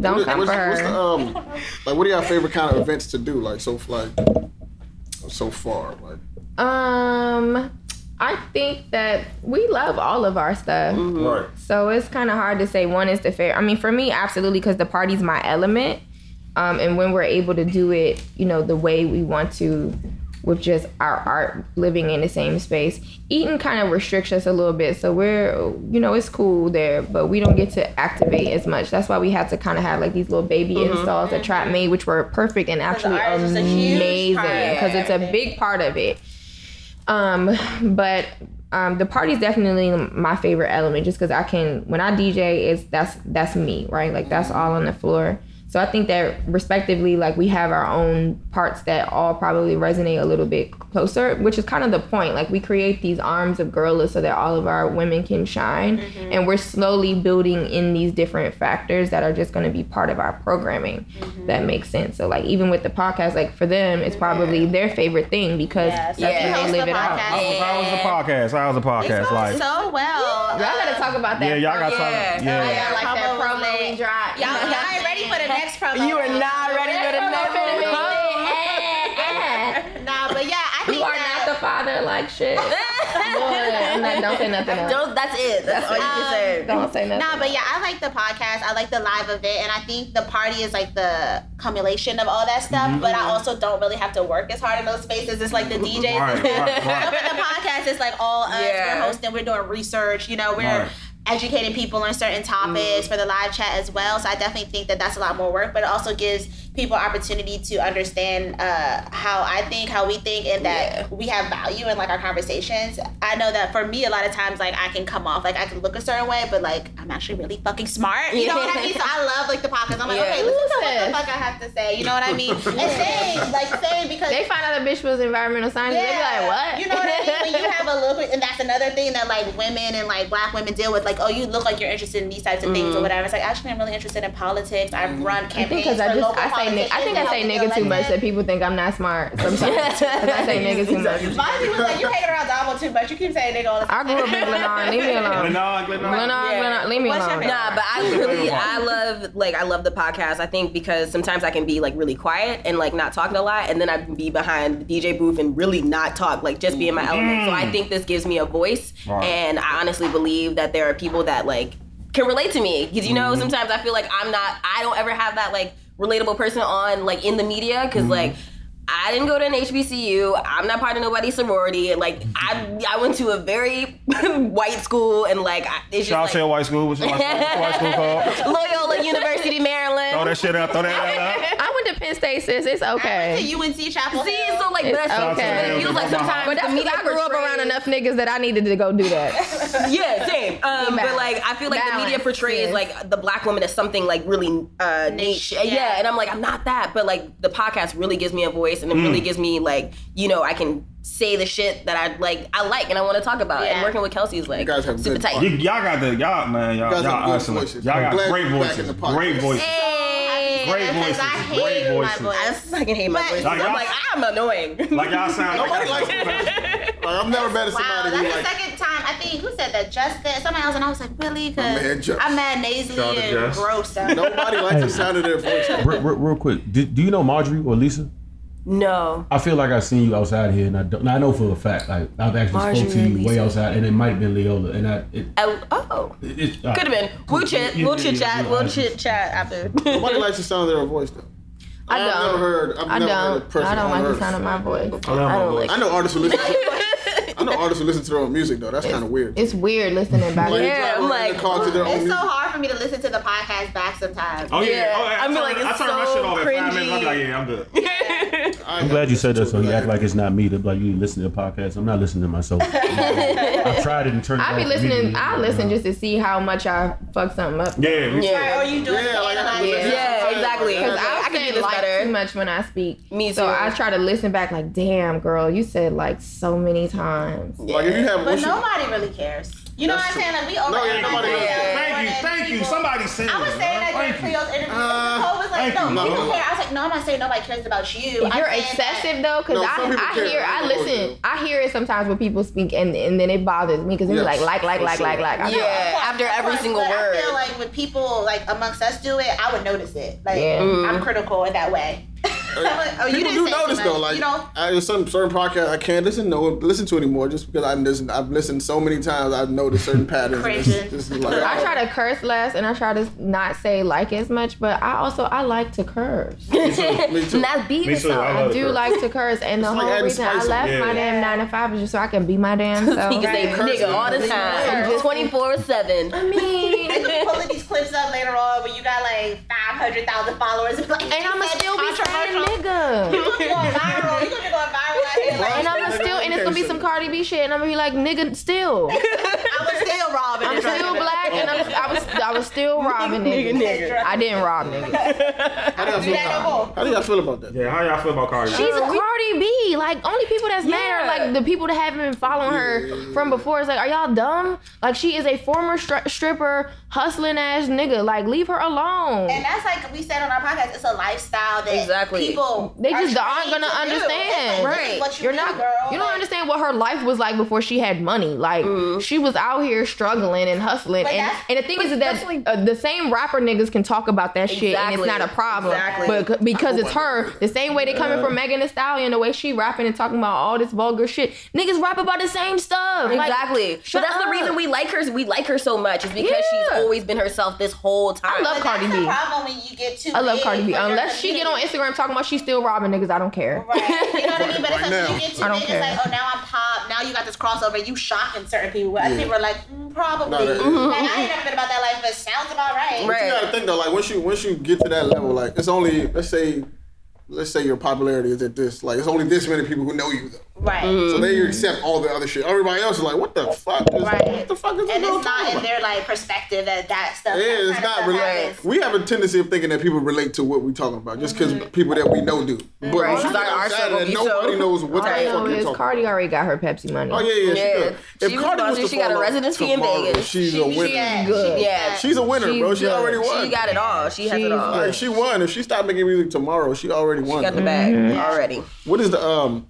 Don't What- come what's, for what's the, her. um, like, what are your favorite kind of events to do? Like, so like, so far, like, Um, I think that we love all of our stuff. right? So it's kind of hard to say one is the fair. I mean, for me, absolutely, because the party's my element. Um, and when we're able to do it, you know, the way we want to, with just our art living in the same space, eating kind of restricts us a little bit. So we're, you know, it's cool there, but we don't get to activate as much. That's why we had to kind of have like these little baby installs that Trap made, which were perfect and actually art is amazing because it's a big part of it. Um, but um, the party is definitely my favorite element, just because I can when I DJ, it's that's that's me, right? Like that's all on the floor. So I think that respectively, like we have our own parts that all probably resonate a little bit closer, which is kind of the point. Like we create these arms of Girlaaa so that all of our women can shine, mm-hmm. and we're slowly building in these different factors that are just going to be part of our programming. Mm-hmm. That makes sense. So like even with the podcast, like for them, it's probably their favorite thing because Yes. that's Yeah. when Host they live the it out. podcast. How was, how was the podcast? How was the podcast? It's Like, going so well. Y'all gotta talk about that. yeah, y'all got to Yeah. something. Yeah. Yeah, like that Promo promo was we lit. dropped. Y'all, y'all ain't ready for the next promo. You are not ready for the next one. Nah, but yeah, I think You are that, not the father like shit. Boy, I'm not, don't say nothing else. Don't, that's it. That's all you can say. Don't say nothing. Nah, but yeah, I like the podcast. I like the live event, and I think the party is like the cumulation of all that stuff. But I mm-hmm. also don't really have to work as hard in those spaces. It's like the DJs. Right, right, right. Up in the podcast, it's like all us. Yeah. We're hosting. We're doing research. You know, we're Right. Educating people on certain topics mm. for the live chat as well. So I definitely think that that's a lot more work, but it also gives people opportunity to understand uh, how I think, how we think, and that we have value in like our conversations. I know that for me, a lot of times, like I can come off like I can look a certain way, but like I'm actually really fucking smart. You know what I mean? So I love like the podcast. I'm like, Yeah. okay, listen to what the fuck I have to say. You know what I mean? And saying like saying because they find out a bitch was environmental science, they be like, what? you know what I mean? When you have a look, and that's another thing that like women and like black women deal with. Like, oh, you look like you're interested in these types of things or whatever. It's like actually, I'm really interested in politics. I've run I think campaigns because for I just local I say nigga. I think I say nigga too much that people think I'm not smart. Sometimes 'Cause I say nigga too much. My people like you hanging around Dabo too much. You keep saying nigga all the I time. grew up in Glenarm. Leave me alone. Glenard, Glenard. Glenarm, Leave me alone. Nah, but I really, I love, like, I love the podcast. I think because sometimes I can be like really quiet and like not talking a lot, and then I can be behind the DJ booth and really not talk, like just be in my element. So I think this gives me a voice, and I honestly believe that there are people that like can relate to me because you know sometimes I feel like I'm not, I don't ever have that like relatable person on like in the media because like. Mm-hmm. I didn't go to an HBCU. I'm not part of nobody's sorority. Like I, I went to a very white school, and like I, it's Shout just to your like, white school. What's white school, what's your white school called? Loyola University, Maryland. Throw Maryland. that shit out. Throw that out. I went to Penn State, sis. It's To okay. UNC Chapel. See, so like It's that's okay. It feels like sometimes But that's because I grew up around enough niggas that I needed to go do that. Yeah, same. Um, but like I feel like the media portrays sis. like the black woman as something like really uh, niche. Niche, Yeah. yeah. and I'm like I'm not that. But like the podcast really gives me a voice, and it really mm. gives me like you know I can say the shit that I like I like and I want to talk about. And working with Kelsey is like guys have super good tight. You, y'all got the y'all man. Y'all, guys y'all have good excellent. voices. Y'all got great voices. in the podcast. Great voices. Hey. Great voices. I hate Great my voices. voice. I fucking hate my voice. Like, I'm like I'm annoying. Like y'all sound Nobody like. likes it. Like, I've never met Wow, somebody that's who the like. second time. I think who said that? Justin, somebody else, and I was like, really? My man, Because Just. I'm mad nasally Shout out and gross. Nobody likes the sound of their voice. real, real, real quick, do, do you know Marjorie or Lisa? No. I feel like I've seen you outside here, and I don't. I know for a fact, like I've actually spoke to you way outside, and it might have been Leola, and I. It, Oh, oh. it, it, uh, could have been. We'll chit. Yeah, We'll yeah, chit yeah, chat. yeah, We'll I- chit chat after. Nobody likes the sound of their own voice though. I I've don't. never heard. I've I never heard a don't. person I don't like the sound of my voice. I don't like. I know artists who listen. To, I know artists who listen to their own music though. That's kind of weird. It's weird listening back. Like, they Yeah, I'm like, to their own It's so music. hard for me to listen to the podcast back sometimes. Oh yeah. Yeah, Oh, yeah. I I'm turn, like, I it's turn my so shit off at five minutes. I'm like, yeah, I'm good. I I'm glad you said that, so he Like, act like it's not me. That like you listen to the podcast. I'm not listening to myself. I've tried it and turned it I be listening. immediately. I listen just to see how much I fuck something up. Yeah. me too. Yeah. Or you doing Yeah, like, I analyze have to it. listen Yeah, exactly. like, Because I- I, I can do this like better. too much when I speak. Me So. I try to listen back. Like, damn, girl, you said like so many times. Like if you have, But nobody really cares. You know That's what I'm saying? Like we over No, yeah, nobody analyze it. Thank you, More than thank you. people- Somebody said I was it, saying that during Thank. Cleo's interview. Uh, Nicole was like, no, you. No, people no. care. I was like, no, I'm not saying nobody cares about you. You're excessive that- though, because No, some I, I care. hear, I I listen, I hear it sometimes when people speak, and and then it bothers me because they be Yes, like, like, like, like, sure. like, like. I know. Yeah, after every course, single but word. I feel like when people like amongst us do it, I would notice it. Like Yeah. I'm critical in that way. I'm oh, like, oh, you People didn't do say notice though, like you know, I, there's some certain podcasts I can't listen no listen to anymore just because I listen. I've listened so many times. I've noticed certain patterns. and it's Cringing. just like, I oh. try to curse less and I try to not say like as much, but I also I like to curse. Me too. Not be Me too. I I do it. like to curse, and the It's like whole adding reason I left it. my Yeah. damn nine to five is just so I can be my damn He self. can say Right. nigga all the time, twenty four seven. I mean, they could be pulling these clips up later on when you got like five hundred thousand followers. And, like, and I'ma still be saying You nigga. gonna be going viral. You gonna be going viral out here. Like, And I'ma still, and it's gonna be some Cardi B shit, and I'm gonna be like, nigga, still. I was still robbing. I'm still black, and I'm, I was, I was still robbing niggas. I didn't rob niggas. How do y'all feel about more. How do y'all feel about that? Yeah, how y'all feel about Cardi? B. She's a Cardi B. Like only people that's mad are like the people that haven't been following her from before. It's like, are y'all dumb? Like she is a former stri- stripper, hustling ass nigga. Like leave her alone. And that's like we said on our podcast. It's a lifestyle that Exactly. People They just aren't gonna to understand. It's like, Right. what you You're do, not. girl. You don't Like, understand what her life was like before she had money. Like she was out here struggling and hustling. But And and the thing is that that's uh, the same rapper niggas can talk about that shit and it's not a problem. Exactly. But because it's her, the same way they coming from Megan Thee Stallion, the way she rapping and talking about all this vulgar shit, niggas rap about the same stuff. Like, Exactly. but shut that's the reason we like her. We like her so much. Is because Yeah. she's always been herself this whole time. I love but Cardi that's B. the problem when you get too. I love Cardi B. Unless she get on. Instagram talking about she's still robbing niggas, I don't care. Right. You know what I mean? But it's like you get too I don't big, care. it's like, oh, now I'm pop. Now you got this crossover. You shocking certain people. Other people are like, mm, probably. No, that- Like, I ain't never been about that life, but it sounds about right. Right. You gotta think though, like once you once you get to that level, like it's only let's say let's say your popularity is at this, like it's only this many people who know you though. Right. So they accept all the other shit. Everybody else is like, what the fuck? Is, Right. What the fuck is this And it's not talking in their like perspective that that stuff. Yeah, that it's not stuff related. We have a tendency of thinking that people relate to what we're talking about just because people that we know do. But Right. when you It's like get our outside circle that, nobody so- knows what All the I fuck know you're talking Cardi about. already got her Pepsi money. Oh yeah, yeah, Yeah. she good. If She Cardi was sponsored. to She got a fall off residency in Vegas. She's a She- winner. yeah, she- Yeah. She's a winner, bro. She good. already won. She got it all. She has it all. Like, she won. If she stopped making music tomorrow, she already won. She Got the bag Mm-hmm. already. What is the um?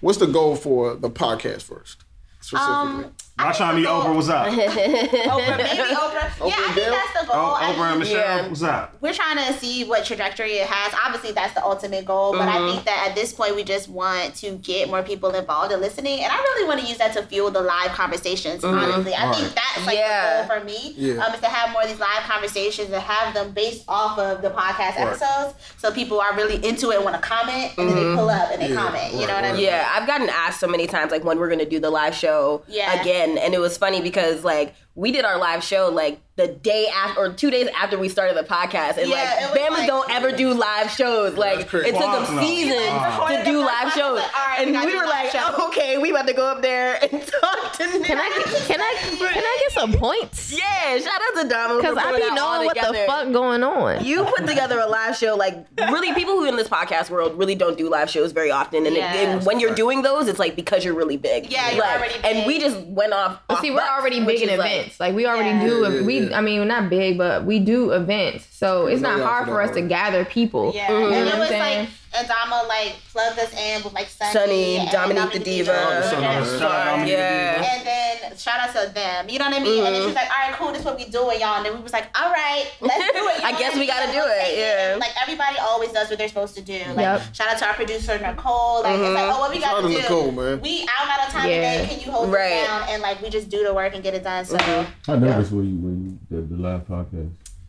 What's the goal for the podcast first? Specifically. Um, My trying to meet Oprah, what's up? Oprah, maybe Oprah. Yeah, I think that's the goal. Oh, Oprah and Michelle, Yeah. what's up? we're trying to see what trajectory it has. Obviously, that's the ultimate goal, but Mm-hmm. I think that at this point, we just want to get more people involved in listening, and I really want to use that to fuel the live conversations. Honestly, I think that's like Yeah. the goal for me. Yeah. Um, is to have more of these live conversations and have them based off of the podcast Right. episodes, so people are really into it, and want to comment, and then they pull up and they Yeah, comment. You know what I mean? Yeah, I've gotten asked so many times like when we're gonna do the live show Yeah. again, and it was funny because like we did our live show like the day after or two days after we started the podcast, and Yeah, like was Bama's like- don't ever do live shows. Like it took Fuck them seasons Wow. to do live shows, episode, all right, we and gotta we were live like, show. oh, okay, we about to go up there and talk to them. Can I can I can I get some points? Yeah, shout out to Dama Because I be knowing what the fuck going on. You put together a live show, like really, people who in this podcast world really don't do live shows very often, and, it- and when you're doing those, it's like because you're really big. Yeah, you're Like, already And we just went off. But off see, we're butts, already which big in is, like- events. Like, we already Yeah. do. We. I mean, we're not big, but we do events. So it's not hard for for us to gather people. Yeah, You know and it I'm was saying? like Adama like plugged us in with like Sunny, Sunny, and Dominique the Diva. Oh, Sunny, and, man. Shout out Dominique the Yeah. and then shout out to them. You know what I mean? And then she mm-hmm. was like, "All right, cool. This is what we doing, y'all." And then we was like, "All right, let's do it." You I guess what we gotta do we'll it, yeah. And, Like everybody always does what they're supposed to do. Like Yep. shout out to our producer Nicole. Like it's like, mm-hmm. oh, what we Shout gotta to do? Nicole, man. We out not on time Yeah. today. Can you hold Right. it down? And like we just do the work and get it done. So How nervous were you when you did the live podcast?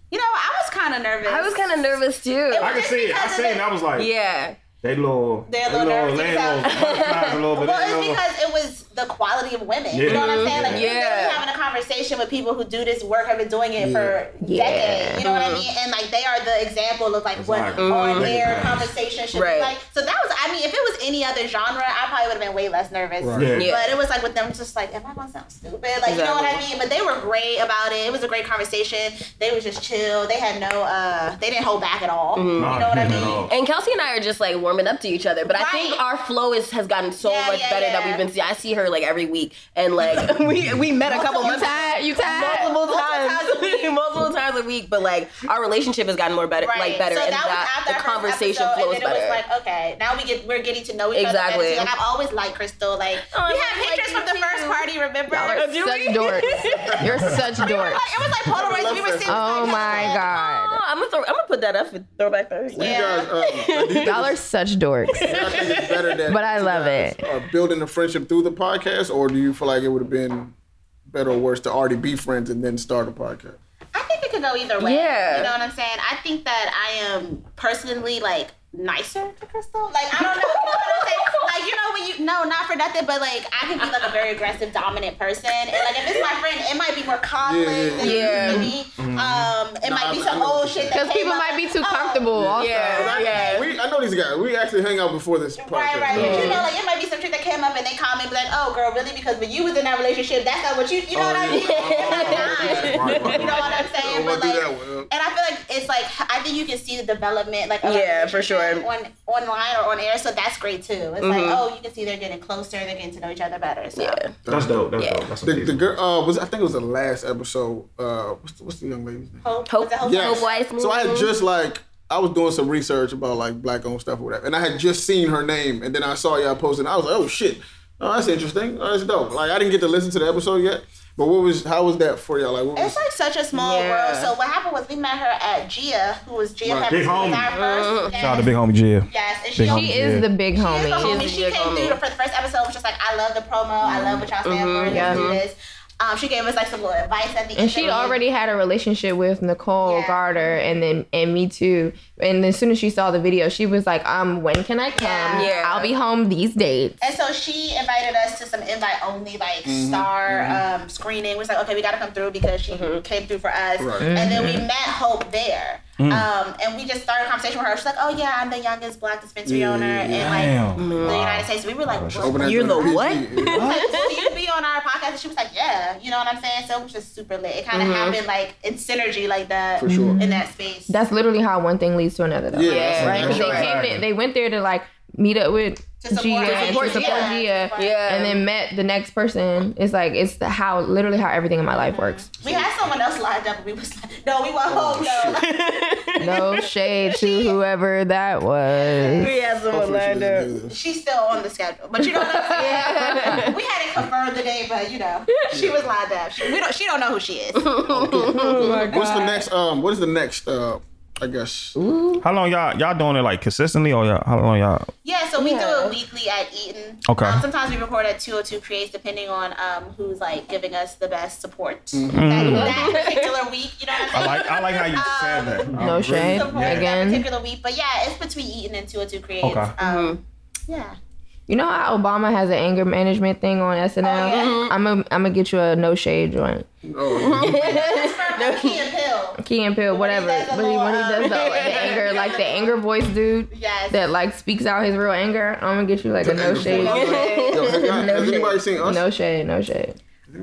you know, I was kind of nervous. I was kind of nervous too. I can see it. I seen it. I was like, Yeah. they little, They're a they little nervous they little because- butterflies a little bit. Well, it's little- because it was the quality of women. You know what I'm saying? Like Yeah. you're having a conversation with people who do this work, have been doing it for Yeah. decades. You know what I mean? And like they are the example of like what Exactly. on air conversation should Right. be like. So that was I mean, if it was any other genre, I probably would have been way less nervous. Right. Yeah. Yeah. But it was like with them just like, am I gonna sound stupid? Like you know what I mean? But they were great about it. It was a great conversation. They was just chill. They had no uh they didn't hold back at all. Mm-hmm. You know what I mean? all. And Kelsey and I are just like warming up to each other, but I think our flow is has gotten so Yeah, much yeah, better that we've been seeing. I see her like every week, and like we we met a couple You months tired? You tired? multiple times times, a week. multiple times a week. But like our relationship has gotten more better, Right. like better, So and that, that, the conversation episode, flows and then better. it was like, okay, now we get we're getting to know each Exactly. other. better. Like I've always liked Crystal. Like Oh, we had like pictures you from the too. first party. Remember? Y'all are Do such we? dorks. You're such We dorks. like, it was like Polaroids. We were sitting. Oh beside my each other. god. Oh, I'm gonna throw, I'm gonna put that up for Throwback Thursday. You guys, um, do you think Y'all are such dorks. I think it's better that But I love guys it. Are building a friendship through the podcast, or do you feel like it would have been better or worse to already be friends and then start a podcast? I think it could go either way. Yeah. You know what I'm saying? I think that I am personally like nicer to Crystal. Like I don't know. You know what I'm saying? Like you know when you no not for nothing, but like I can be like a very aggressive, dominant person, and like if it's my friend, it might be more conflict. Yeah, than yeah. it used to. Um, it Nah, might be I- some I old shit. Because people up, might be like, too oh, comfortable. Also. Yeah, yeah. We, I know these guys. We actually hang out before this podcast. Right, right. But you know, like it might be some shit that came up and they comment be like, "Oh, girl, really? Because when you was in that relationship, that's not what you, you know Oh, what I mean? Right, right, right. you know what I'm saying? But like, and I feel like it's like I think you can see the development, like Yeah, for sure. Relationship on online or on air. So that's great too. It's like, oh, you can see they're getting closer, they're getting to know each other better. So. Yeah. That's dope. That's Yeah. dope. That's The, the girl uh, was I think it was the last episode. Uh, what's the, what's the young lady's name? Hope, Hope- Hope? Yes. Hope So I had just like I was doing some research about like black owned stuff or whatever, and I had just seen her name, and then I saw y'all posting. I was like, oh shit, oh that's interesting. Oh, that's dope. Like I didn't get to listen to the episode yet, but what was how was that for y'all? Like what was It's like such a small Yeah. world. So what happened was we met her at Gia, who was Gia Right. Pepsi, Big was homie. our first. Shout out to Big Homie Gia. Yes, and she Big homie. She is Yeah. the big She is the homie. homie. She's She big came homie. through for the first episode. Was just like, I love the promo. I love what y'all stand for. Mm-hmm. Let's Yeah. do this. Um, she gave us like some little advice at the end. And she already had a relationship with Nicole Yeah. Garter and then and me too. And as soon as she saw the video, she was like, um, when can I come? Yeah. Yeah. I'll be home these dates. And so she invited us to some invite only like Mm-hmm. star Um, screening. We was like, okay, we gotta come through because she Mm-hmm. came through for us. Right. And then we met Hope there. Um, and we just started a conversation with her. She's like, "Oh yeah, I'm the youngest black dispensary Yeah, owner yeah, in Damn. like the United States." We were like, Oh, she's "What?" Open that You're the at what? PG, yeah. like, will you be on our podcast? And she was like, yeah. You know what I'm saying? So it was just super lit. It kind of happened like in synergy like that For sure. in that space. That's literally how one thing leads to another, though. Yeah, Yeah, right? Because they came, right. they went there to like meet up with To support- Gia to support Gia. Gia, Yeah. and then met the next person. It's like it's the how literally how everything in my life works. we had someone else lined up, and we was like, no, we want Oh, home, no. No shade to whoever that was. We had someone Hopefully she lined up. She's still on the schedule, but you know what I'm saying? we hadn't confirmed the day, but you know, she was lined up. She, we don't, she don't know who she is. What's the next? Um, what is the next? Uh, I guess. How long y'all y'all doing it like consistently or y'all, how long y'all? Yeah, so we do it weekly at Eaton. Okay. Um, sometimes we record at 202 Creates, depending on um, who's like giving us the best support Mm-hmm. that, that particular week. You know what I'm I like I like how you said that. No shade. support that Again, particular week. But yeah, it's between Eaton and 202 Creates. Okay. Um, Yeah. You know how Obama has an anger management thing on SNL. Oh, yeah. Mm-hmm. I'm gonna I'm gonna get you a no shade joint. Oh, That's for Key and Peele. Key and Peele, whatever. does the But he, when he does the, uh, the anger, like the anger voice dude Yes. that like speaks out his real anger, I'm gonna get you like a no shade. Yo, have, y'all, No has shade. anybody seen us? No shade, no shade.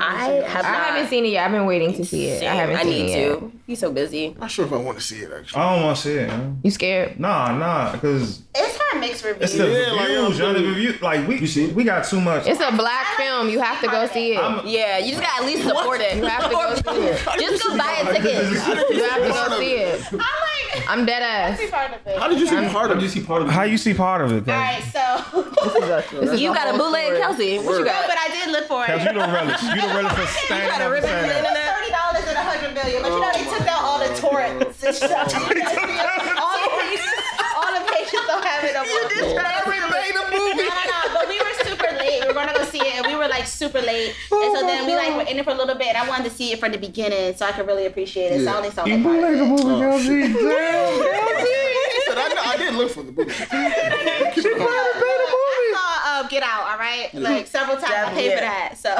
I have I not. haven't seen it yet. I've been waiting to see it. I haven't I seen need it yet. to. He's so busy. Not sure if I want to see it actually. I don't want to see it. Man. You scared? Nah, nah, because It's her mixed reviews. it's the Yeah, like, reviews, yo, y'all, the review. Like we You seen it? we got too much. It's a black film. You have to go see it. I'm- Yeah, you just gotta at least support it. You have to go see it. Just go buy a ticket. You have to go see it. I'm like, I'm dead ass. part of it. How did you see part How of did you it? see part of it? how you see part of it? All right, so. This is a, this is You got a whole bootleg. Kelsey. What you Word. No, got? but I did look for it. Cause you don't relish. You don't relish for standing gotta up and rip it saying from the that. internet. thirty dollars and a hundred million, but you know they took out all the torrents and stuff. all, the pages, all the pages don't have it no more. the movie. No, no, no. But we were super late. We were gonna go see it, and we were like super late. And so then we like were in it for a little bit. And I wanted to see it from the beginning so I could really appreciate it. So I only saw You that part. bootleg a of it. movie, Kelsey. Damn, He said, I, know, I did look for the movie. I saw uh, Get Out. All right, like several times. I paid for that. So,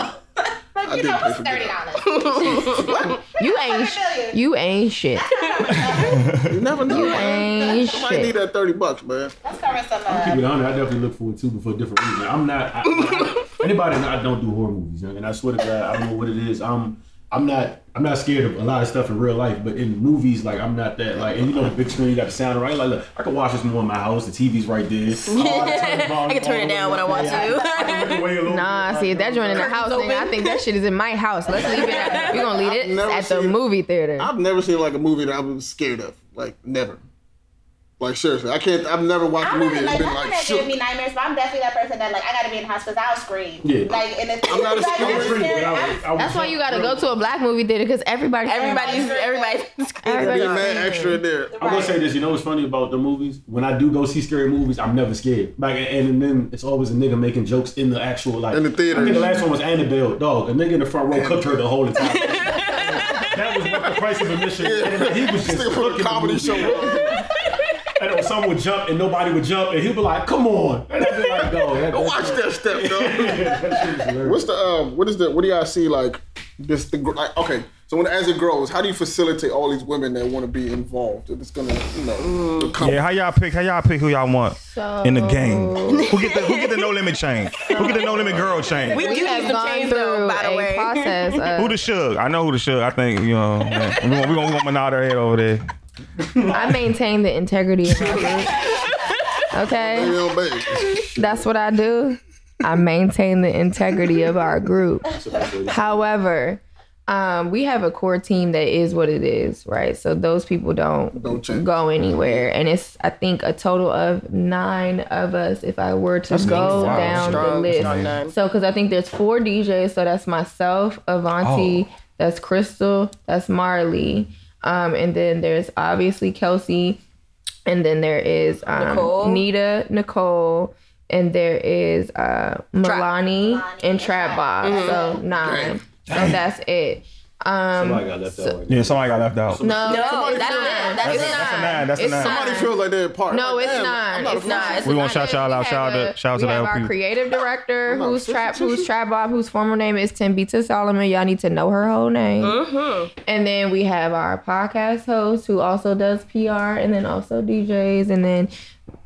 but I you did know, it's thirty dollars. You ain't. sh- You ain't shit. You never know. man. Ain't I might need that thirty bucks, man. Let's cover some. Uh, Keep it honest, I definitely look forward to, but for a different reason. I'm not. I, I- anybody that I don't do horror movies, and I swear to God, I don't know what it is. I'm. I'm not. I'm not scared of a lot of stuff in real life, but in movies, like I'm not that. Like, and you know, the big screen, you got the sound right. Like, look, I can watch this more in my house. The TV's right there. I I can turn it down when I want to. Nah, see if that joint in the house, nigga, I think that shit is in my house. Let's leave it. At, we're gonna leave I've it never at the movie theater. I've never seen like a movie that I was scared of. Like never. Like seriously, I can't. I've never watched a I'm movie really that's like been nothing like that gave me nightmares, but I'm definitely that person that like I gotta be in the house because I'll scream. Yeah. Like and it's, I'm not a like, screamer, it's scary. I would- I'm- I would That's why you gotta real go to a black movie theater because everybody. Everybody's everybody's Everybody- Be mad extra in there. I'm gonna say this. You know what's funny about the movies? When I do go see scary movies, I'm never scared. Like, and, and then it's always a nigga making jokes in the actual like. In the theater. I think the last one was Annabelle. Dog, a nigga in the front row cooked her the whole time. that was what the price of admission. And he was just Still put a cooking the comedy movie. show. And then someone would jump and nobody would jump, and he'd be like, "Come on!" And I'd be like, "Dog, that, Watch that step, dog. that shit is hilarious." What's the um? What is the? What do y'all see like? This the gr- like okay. So when as it grows, how do you facilitate all these women that want to be involved? If it's gonna, you know, become Yeah, how y'all pick? How y'all pick who y'all want in the game? Who get the Who get the no limit chain? Who get the no limit girl chain? We do We need have some gone change through though, by the a way. process. Who the Suge? I know who the Suge. I think you know. man, We gonna we gonna, we gonna nod her head over there. I maintain the integrity of my group. Okay, you know, baby. that's what I do. I maintain the integrity of our group. However, um, we have a core team that is what it is, right? So those people don't, Don't go anywhere, and it's I think a total of nine of us. If I were to go Wow, down the list, so because I think there's four DJs, so that's myself, Avanti, Oh. that's Crystal, that's Marley, um, and then there's obviously Kelsey, and then there is um, Nicole. Nita, Nicole. And there is uh, Milani and Trap Bob. So nine. So that's it. Um, Somebody got left out. Yeah, somebody got left out. no, No, it's that's not. it. That's It's it. That's a nine. That's a nine. Somebody feels like they're part. No, like, it's not. I'm not a It's not. It's We gonna not. shout y'all out. Shout have out to- shout out we to have our creative director, who's trap, who's trap bob, whose former name is Timbita Solomon. Y'all need to know her whole name. Mm-hmm. And then we have our podcast host who also does PR and then also DJs. And then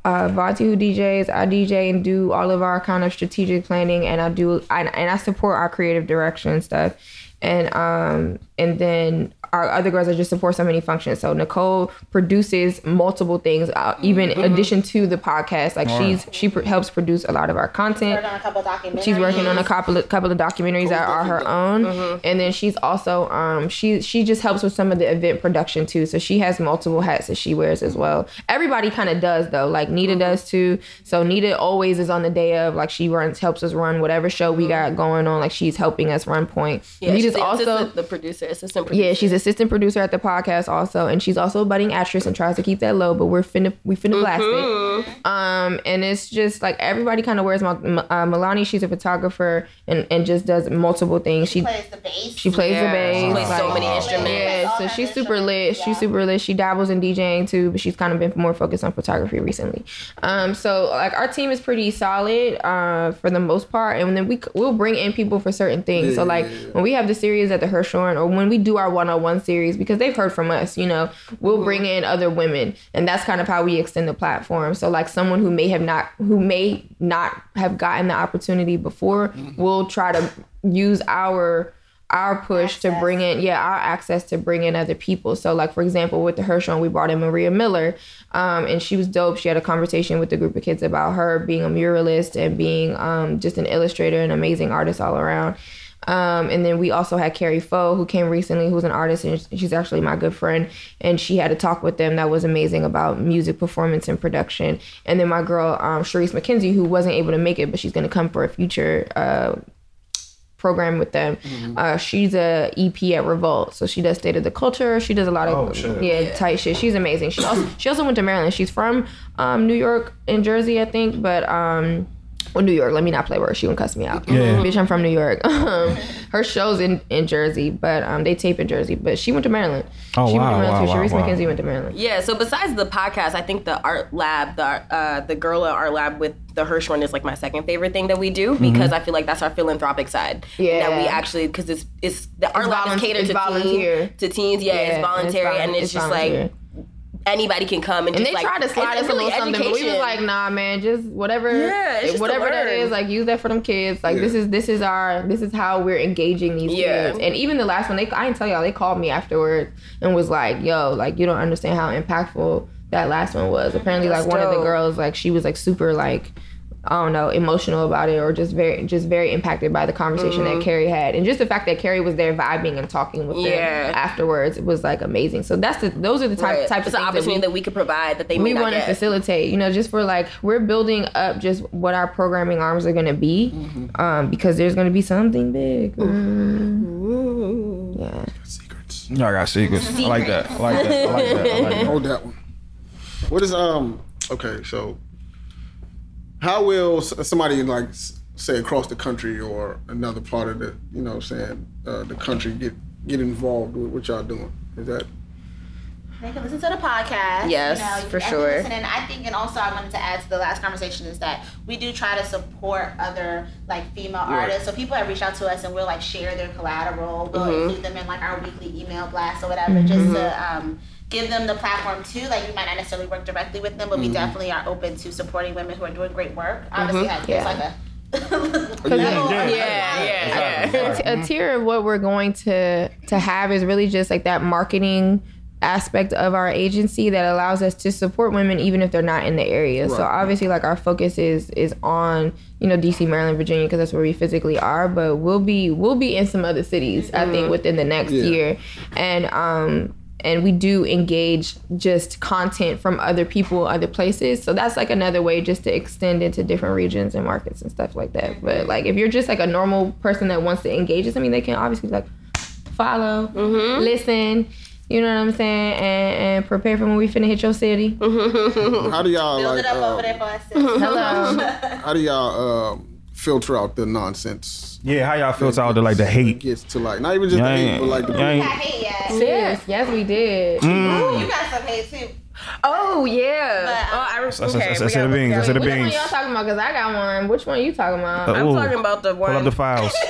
uh, Vonti who DJs. I DJ and do all of our kind of strategic planning, and I do I, and I support our creative direction and stuff. And um and then our other girls are just support so many functions. So Nicole produces multiple things, uh, even in addition to the podcast. Like she's she pr- helps produce a lot of our content. Worked on a couple documentaries. She's working on a couple of couple of documentaries that are her own, Mm-hmm. and then she's also um she she just helps with some of the event production too. So she has multiple hats that she wears as well. Everybody kind of does though. Like Nita Mm-hmm. does too. So Nita always is on the day of. Like she runs helps us run whatever show we got going on. Like she's helping us run point. Mm-hmm. Yeah, Nita's she's also assistant- the producer, assistant producer. yeah, she's assistant producer at the podcast also, and she's also a budding actress and tries to keep that low. But we're finna we finna blast Mm-hmm. it. Um, and it's just like everybody kind of wears. Mal- uh, Milani, she's a photographer and and just does multiple things. She plays the bass. she plays the bass. She plays so many instruments. Yeah, so she's super lit. She's super lit. She dabbles in DJing too, but she's kind of been more focused on photography recently. Um, so like our team is pretty solid uh, for the most part, and then we we'll bring in people for certain things. so like when we have the series at the Hirshhorn, or when we do our one on one series, because they've heard from us, you know, we'll bring in other women, and that's kind of how we extend the platform. So like someone who may have not who may not have gotten the opportunity before, we'll try to use our our push to bring in yeah our access to bring in other people. So like for example with the Hirshhorn we brought in Maria Miller um, and she was dope. She had a conversation with a group of kids about her being a muralist and being um, just an illustrator and amazing artist all around um, and then we also had Carrie Foe who came recently who's an artist and she's actually my good friend and she had a talk with them that was amazing about music performance and production and then my girl um, Sharice McKenzie who wasn't able to make it but she's going to come for a future uh, program with them. Uh, she's a EP at Revolt, so she does state of the culture. She does a lot of Oh, yeah, tight shit. She's amazing. She also she also went to Maryland. She's from um, New York and Jersey, I think, but um. Well, New York. Let me not play with her. She won't cuss me out. Yeah. Bitch, I'm from New York. Um, her show's in, in Jersey, but um, they tape in Jersey. But she went to Maryland. Oh, she went wow, to Maryland wow, too. Sharice wow, wow. McKenzie went to Maryland. Yeah, so besides the podcast, I think the art lab, the uh, the girl at art lab with the Hirshhorn is like my second favorite thing that we do Mm-hmm. because I feel like that's our philanthropic side. Yeah. that we actually because it's it's the art lab volun- is catered to volunteer. teens, to teens. Yeah, it's voluntary vol- and it's, just volunteer. like anybody can come and, And just they like tried to slide it's us a really little something, but we was like, nah, man, just whatever, Yeah, it's just whatever to that learn. is, like use that for them kids. Like this is this is our this is how we're engaging these Yeah. kids. And even the last one, they I didn't tell y'all, they called me afterwards and was like, yo, like you don't understand how impactful that last one was. Apparently, like That's one of the girls, like she was like super like. I don't know, emotional about it, or just very, just very impacted by the conversation that Carrie had, and just the fact that Carrie was there vibing and talking with Mm-hmm. Yeah. them afterwards was like amazing. So that's the, those are the type, Right. types it's of an things that we- opportunity that we could provide that they may we want to facilitate you know just for like we're building up just what our programming arms are going to be Mm-hmm. um because there's going to be something big yeah Secrets. Y'all got secrets. I like that. I like that. I like that. I like that. Hold that one. What is um? Okay, so how will somebody like say across the country or another part of the you know saying uh, the country get get involved with what y'all doing? Is that They can listen to the podcast. Yes, you know, for sure. And I think, and also I wanted to add to the last conversation is that we do try to support other like female artists. So people have reached out to us and we'll like share their collateral. We'll Mm-hmm. include them in like our weekly email blast or whatever, just to um, give them the platform too. Like we might not necessarily work directly with them, but we definitely are open to supporting women who are doing great work. Obviously, Mm-hmm. it's Yeah. like a Yeah, Yeah, yeah, yeah. a tier of what we're going to to have is really just like that marketing aspect of our agency that allows us to support women even if they're not in the area. So obviously like our focus is is on, you know, DC, Maryland, Virginia because that's where we physically are, but we'll be we'll be in some other cities I think within the next Yeah. year. And um and we do engage just content from other people, other places. So that's like another way just to extend into different regions and markets and stuff like that. But like if you're just like a normal person that wants to engage with something, they can obviously like follow, Mm-hmm. listen, you know what I'm saying, and, and prepare for when we finna hit your city. Mm-hmm. how do y'all build like it up uh, over there for us. Hello. how do y'all um, filter out the nonsense. Yeah, how y'all filter out the like the hate? Gets to like not even just Y'all the hate, but like the y'all ain't- hate yet. Yes, yes, we did. Mm. You got some hate too. Oh yeah. But, oh, I, That's- okay, that's- we that's gotta the beans, look that's at the it. Which one y'all talking about? Cause I got one. Which one you talking about? Uh, I'm Ooh. talking about the one. Pull up the files.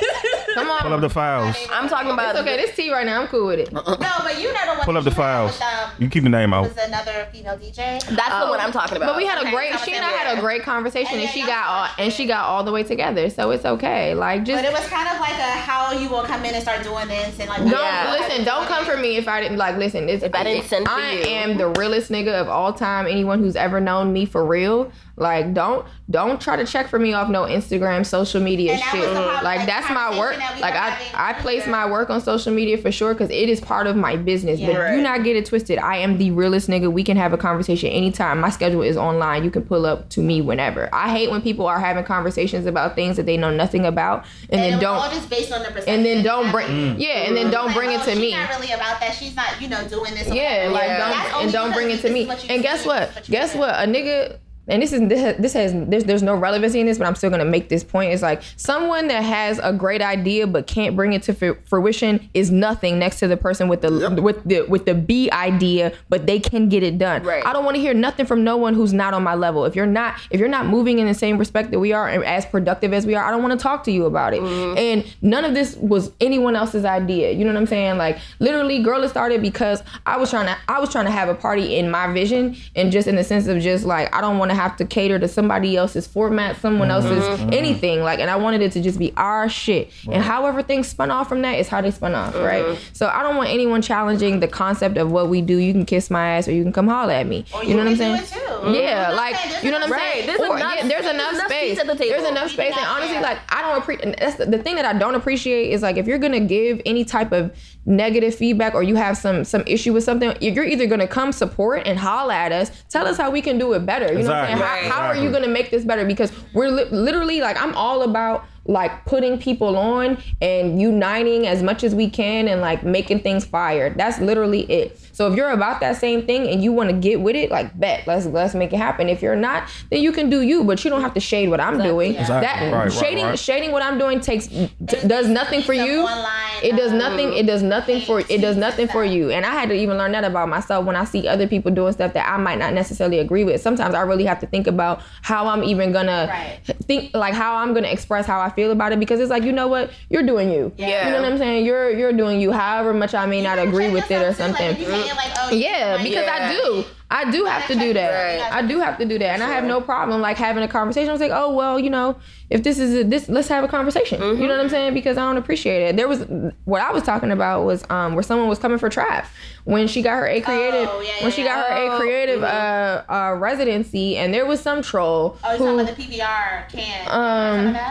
Come on. Pull up the files. I'm talking about. It's okay. This tea right now. I'm cool with it. No, but you never. the one. Pull up the that you had files. With, um, You keep the name out. was another female DJ. That's the one I'm talking about. But we had a Okay, great. She and I had a great conversation, And and she got all and she got all the way together. So it's okay. Like just But it was kind of like a how you gonna come in and start doing this and like. Don't Yeah. listen. Don't come for me if I didn't like. Listen, it's, If I didn't send for I am the realest nigga of all time. Anyone who's ever known me for real, like don't don't try to check for me off no Instagram, social media And shit. was the pop- Like like, that's my work. that Like I I place earlier. my work on social media for sure because it is part of my business. But Yeah. do not get it twisted. I am the realest nigga. We can have a conversation anytime. My schedule is online. You can pull up to me whenever. I hate when people are having conversations about things that they know nothing about and, And then don't all just based on the perception. and then don't bring happened. yeah and then don't Like, bring it oh, to she's me. not really about that. She's not, you know, doing this. Yeah, like Yeah. Don't and don't bring it to me. is what you And guess this what? is what Guess what? A nigga. And this is this has, this has there's, there's no relevancy in this, but I'm still gonna make this point. It's like someone that has a great idea but can't bring it to fruition is nothing next to the person with the Yep. with the with the B idea, but they can get it done. Right. I don't want to hear nothing from no one who's not on my level. If you're not if you're not moving in the same respect that we are and as productive as we are, I don't want to talk to you about it. Mm-hmm. And none of this was anyone else's idea. You know what I'm saying? Like literally, girl, it started because I was trying to I was trying to have a party in my vision and just in the sense of just like I don't want to have to cater to somebody else's format, someone mm-hmm. else's mm-hmm. anything. Like, and I wanted it to just be our shit. And however things spun off from that is how they spun off, mm-hmm. right? So I don't want anyone challenging the concept of what we do. You can kiss my ass or you can come holler at me. Or you know what I'm saying? do it too. Yeah, I'm like saying you know what I'm Right, saying. there's Or, enough- yeah, there's there's enough enough space. seats at the. There's enough space, and honestly, care. like I don't appreciate. That's the, the thing that I don't appreciate is like if you're gonna give any type of negative feedback or you have some some issue with something, you're either gonna come support and holla at us, tell us how we can do it better. You know what I'm saying? Exactly. How, how are you gonna make this better? Because we're li- literally like I'm all about like putting people on and uniting as much as we can and like making things fire. That's literally it. So if you're about that same thing and you want to get with it, like bet, let's let's make it happen. If you're not, then you can do you, but you don't have to shade what I'm doing. Exactly. That Right, right, shading right. shading what I'm doing takes t- does nothing for Some you. online, It does nothing. It does nothing for it does nothing for you. And I had to even learn that about myself when I see other people doing stuff that I might not necessarily agree with. Sometimes I really have to think about how I'm even gonna Right. think like how I'm gonna express how I feel about it because it's like you know what you're doing you. Yeah. You know what I'm saying? You're you're doing you. However much I may not agree with it or something. oh, Yeah, because I do. I do have to do that. Right. I do have to do that, and I have no problem like having a conversation. I was like, oh well, you know, if this is a, this, let's have a conversation. You know what I'm saying? Because I don't appreciate it. There was what I was talking about was um where someone was coming for Trap when she got her A creative Oh, yeah, when she yeah, got her. A creative uh, uh residency, and there was some troll Oh, you're who. talking about the PBR can.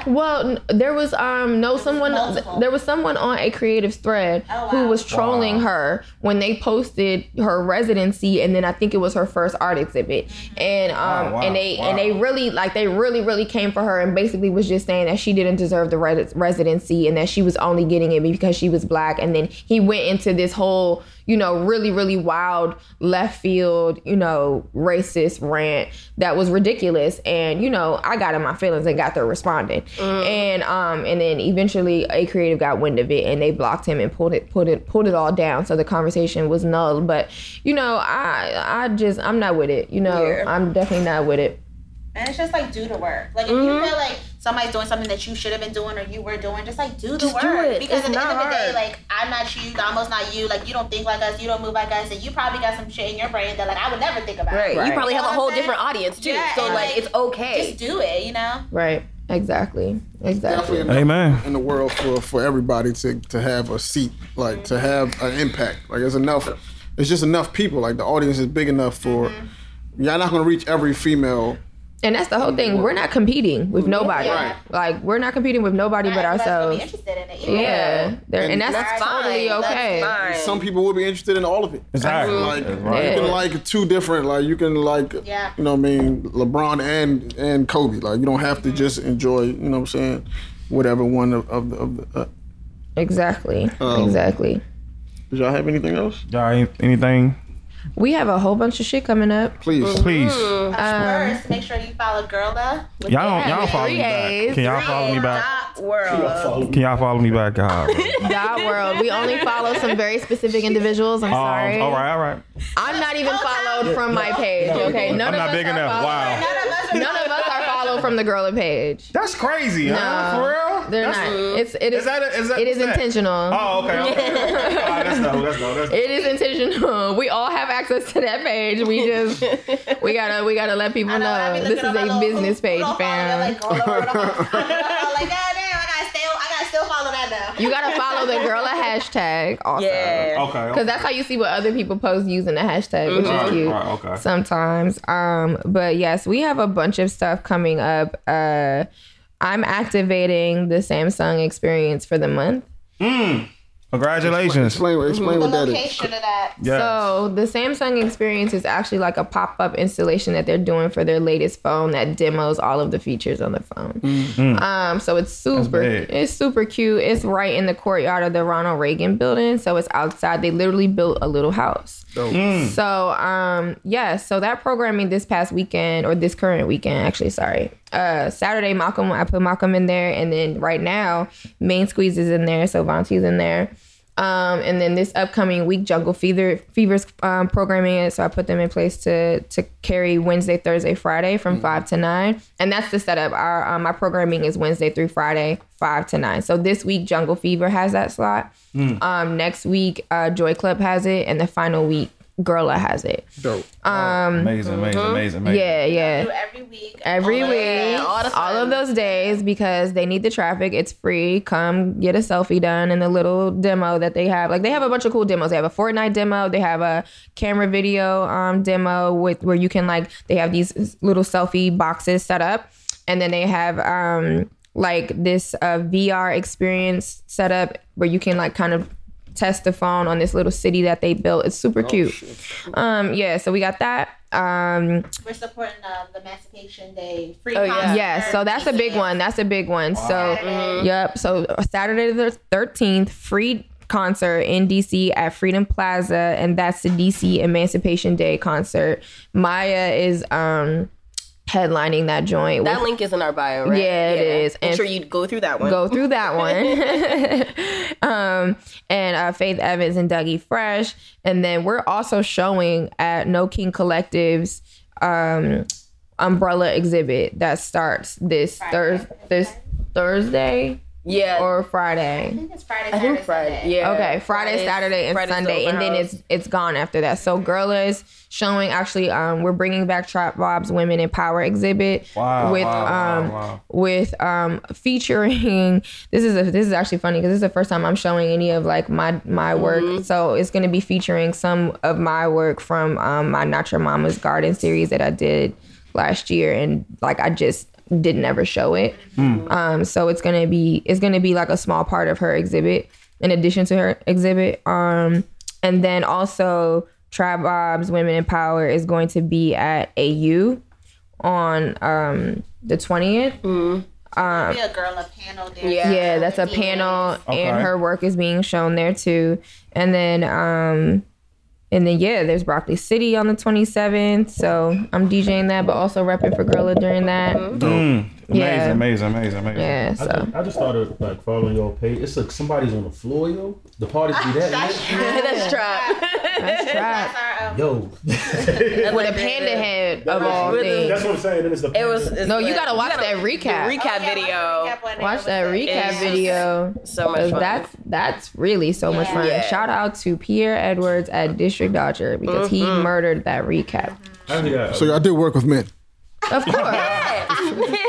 Um. Well, there was um no someone multiple. there was someone on a creative thread Oh, who was trolling Wow. her when they posted her residency and then I think it was her first art exhibit and um Wow, wow, and they wow. and they really like they really really came for her and basically was just saying that she didn't deserve the res- residency and that she was only getting it because she was black. And then he went into this whole you know really really wild left field you know racist rant that was ridiculous. And you know I got in my feelings and got there responding. And um and then eventually a creative got wind of it and they blocked him and pulled it put it pulled it all down. So the conversation was null. But you know I I just I'm not with it you know. Yeah. I'm definitely not with it And it's just like do the work. Like if Mm-hmm. you feel like somebody's doing something that you should have been doing or you were doing, just like do the Just work. do it. Because It's at the end not of the day, hard. like I'm not you, Damo's not you. Like you don't think like us, you don't move like us, and you probably got some shit in your brain that like I would never think about. Right. Right. You probably You have a whole different audience too. Yeah, so like like, it's okay. Just do it, you know. right exactly exactly Definitely enough Amen. in the world for, for everybody to, to have a seat, like to have an impact. Like it's enough. It's just enough people. Like the audience is big enough for. Y'all not gonna reach every female. And that's the whole thing we're not competing with nobody Right. like we're not competing with nobody but ourselves Be interested in it. either. yeah, and, And that's, That's fine. totally okay That's fine. Some people will be interested in all of it. Exactly. Like That's right. you can like two different. Like you can like. Yeah. You know what I mean? LeBron and and Kobe. Like you don't have to just enjoy. You know what I'm saying? Whatever one of of the. Of the uh, exactly Um, exactly did y'all have anything else? Y'all anything? We have a whole bunch of shit coming up. Please. Please. Um, First, make sure you follow Girlaaa. with Y'all the don't, y'all follow me back. Can y'all follow me back? Dot world. Can y'all follow me back? God. Dot World. We only follow some very specific individuals. I'm Um, sorry. all right, all right. I'm not even followed from my page. Okay, none I'm of not us big are enough. followed- Wow. None of us are followed from the Girl page. That's crazy, huh? No, For real? They're That's- not. It's it is. Is that a- is that- it is what's that? intentional. Oh, okay. okay. All right, let's go. Let's go. Let's. It is intentional. We all have access to that page. We just we gotta we gotta let people know, know this is looking at my a little- business page, who don't follow me, fam. Like, oh, Lord, I'm like, God damn, I gotta still, I gotta still follow that now. You gotta follow the Girlaaa hashtag also. Yeah. Okay. Because that's how you see what other people post using the hashtag, which Right, is cute. right, okay. Sometimes. Um, but yes, we have a bunch of stuff coming up. Uh I'm activating the Samsung experience for the month. Mm. Congratulations. Explain, explain The what that is. location of that. Yes. So the Samsung experience is actually like a pop-up installation that they're doing for their latest phone that demos all of the features on the phone. Mmm. Um, so it's super, it's super cute. It's right in the courtyard of the Ronald Reagan building. So it's outside. They literally built a little house. So um, yeah, so that programming this past weekend or this current weekend, actually, sorry. Uh, Saturday, Malcolm, I put Malcolm in there, and then right now, Main Squeeze is in there, so Vonti's in there. Um, and then this upcoming week, Jungle Fever Fever's um, programming it, so I put them in place to to carry Wednesday, Thursday, Friday from five to nine, and that's the setup. Our um, my programming is Wednesday through Friday, five to nine. So this week, Jungle Fever has that slot. Um, next week, uh, Joy Club has it, and the final week, Girlaaa has it. Dope. amazing, amazing, amazing, amazing. Yeah, yeah. Every week. Every all week, of all, all of those days, because they need the traffic. It's free. Come get a selfie done in the little demo that they have. Like they have a bunch of cool demos. They have a Fortnite demo. They have a camera video um, demo with where you can like they have these little selfie boxes set up, and then they have um, like this uh, VR experience set up where you can like kind of test the phone on this little city that they built. It's super cute. Um, yeah, so we got that. Um, We're supporting uh, the Emancipation Day free Oh, yeah. concert. yeah, so that's a big one. That's a big one. So, Saturday. yep. So Saturday the thirteenth, free concert in DC at Freedom Plaza, and that's the DC Emancipation Day concert. Maya is um headlining that joint. That with- link is in our bio, right? Yeah, it is. Make And- sure you go through that one. go through that one. um, and uh, Faith Evans and Dougie Fresh. And then we're also showing at No King Collective's um, umbrella exhibit that starts this Thurs this Thursday Yeah. or Friday. I Friday. think it's Friday, I think Friday. Sunday. Yeah. Okay, Friday, Friday's- Saturday, and Friday's Sunday, and then it's it's gone after that. So Girl is showing actually. Um, we're bringing back Trap Bob's Women in Power exhibit Wow, with wow, wow, um wow. with um featuring. This is a this is actually funny because this is the first time I'm showing any of like my my work. So it's going to be featuring some of my work from um my Not Your Mama's Garden series that I did last year, and like I just didn't ever show it. Um, so it's gonna be it's gonna be like a small part of her exhibit in addition to her exhibit. Um, and then also Trap Bob's Women in Power is going to be at AU on um the twentieth. There'll be a girl a panel there. Yeah. Yeah, that's a panel, Okay. and her work is being shown there too. And then, um, and then yeah, there's Broccoli City on the 27th. So I'm DJing that, but also repping for Girlaaa during that. Mm, amazing, Yeah. amazing, amazing, amazing. Yeah, I just, I just started like following your page. It's like somebody's on the floor, yo. The parties be that. That's lit? true. That's trap. that's right. That's our, um, Yo. With a panda head of all things. That's what I'm saying. Then it's the It was. it's No, you gotta watch gotta- that recap. recap Oh, yeah, video. watch the recap one. Watch that recap It's- video. So much fun. That's that's really so much fun. Yeah. Shout out to Pierre Edwards at District Dodger because he Mm-hmm. murdered that recap. I only got- So y'all did work with men. Of course.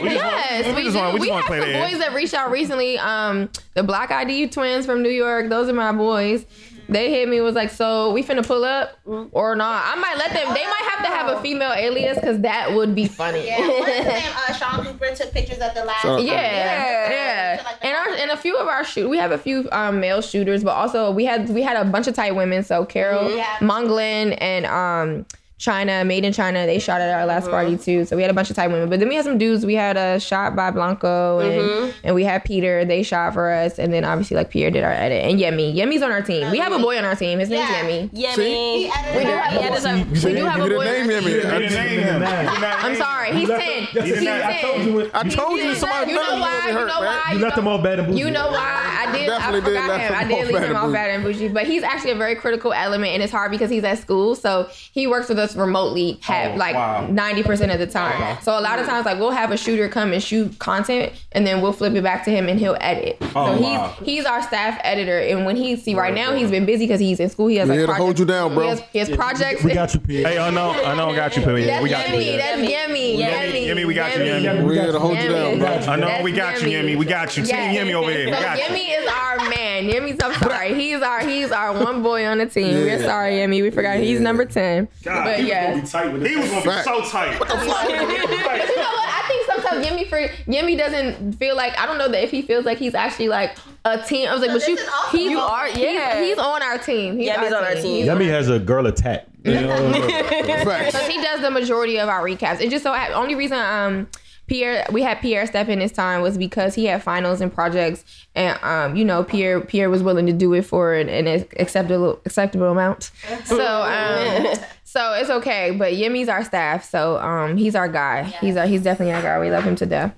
yes, we we, just wanna- we we just have some that. boys that reached out recently. Um, the Black ID twins from New York. Those are my boys. They hit me was like, so we finna pull up or not? I might let them. They might have to have a female alias because that would be funny. Yeah, what's his name? Uh, Sean Cooper took pictures at the last. So- Yeah, Yeah. yeah, and our and a few of our shoot, we have a few um, male shooters, but also we had we had a bunch of tight women. So Carol Yeah. Monglin and um, China, made in China. They shot at our last Uh-huh. party too. So we had a bunch of Thai women. But then we had some dudes. We had a shot by Blanco and, Mm-hmm. and we had Peter. They shot for us. And then obviously like Pierre did our edit. And Yemi. Yemi's on our team. We have a boy on our team. His name's Yeah. Yemi. Yeah, See? me. He edited We do have yeah, there's a- We do have a Give boy me on the name, team. Yemi. Didn't name him. I'm sorry. He's left- 10. He's he did. I told you it. I told you somebody You know nutted why? You know why? You left know- him all bad and bougie. You know why? I did. I forgot him. I did off leave him and off bougie. bad and bougie, but he's actually a very critical element, and it's hard because he's at school, so he works with us remotely, have Oh, like wow. ninety percent of the time. So a lot of times, like we'll have a shooter come and shoot content, and then we'll flip it back to him, and he'll edit. Oh, so he's wow. he's our staff editor, and when he see right now he's been busy because he's in school. He has We like here to hold you down, bro. He has, he has projects. We got you, Pierre. Hey, oh, I know, I know, I got you, Pimmy. That's We got you. Yemi. That's Yemi. Yemi, Yemi. Yemi, we got you, Yemi. Yemi. We here to hold you down, bro. I know That's we got you, Yemi. Yemi. We got you. Team Yes. Yemi over here. We So got you. Yemi is our man. Yemi's I'm sorry. He's our he's our one boy on the team. We're sorry, Yemi. We forgot he's number ten. God, but he was yeah. Be tight with He was gonna be Fact. so tight. But you know what? I think sometimes Yemi for Yemi doesn't feel like I don't know that if he feels like he's actually like a team. I was like, So but you this he, You are- yeah. He's, he's on our team. He's Yemi's on our team. Yummy has a girl attack. You know? Facts. He does the majority of our recaps. It just so hap- only reason um Pierre we had Pierre step in this time was because he had finals and projects, and um you know Pierre Pierre was willing to do it for an, an acceptable acceptable amount. So um so it's okay. But Yemi's our staff, so um he's our guy. He's our, he's definitely our guy. We love him to death.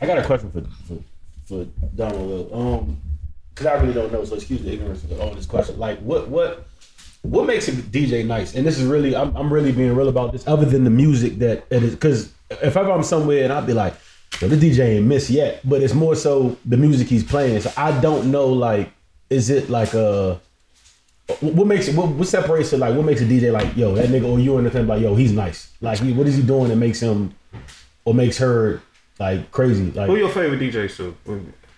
I got a question for for, for Donald. Um, because I really don't know, so excuse the ignorance of all this question. Like, what what what makes a DJ nice? And this is really, I'm, I'm really being real about this. Other than the music that it is, because if ever I'm somewhere and I'll be like, well, the DJ ain't missed yet, but it's more so the music he's playing. So I don't know, like, is it like a what makes it what, what separates it like what makes a DJ like yo that nigga or you and the thing like yo he's nice like he, what is he doing that makes him or makes her like crazy like Who your favorite DJ, Sue?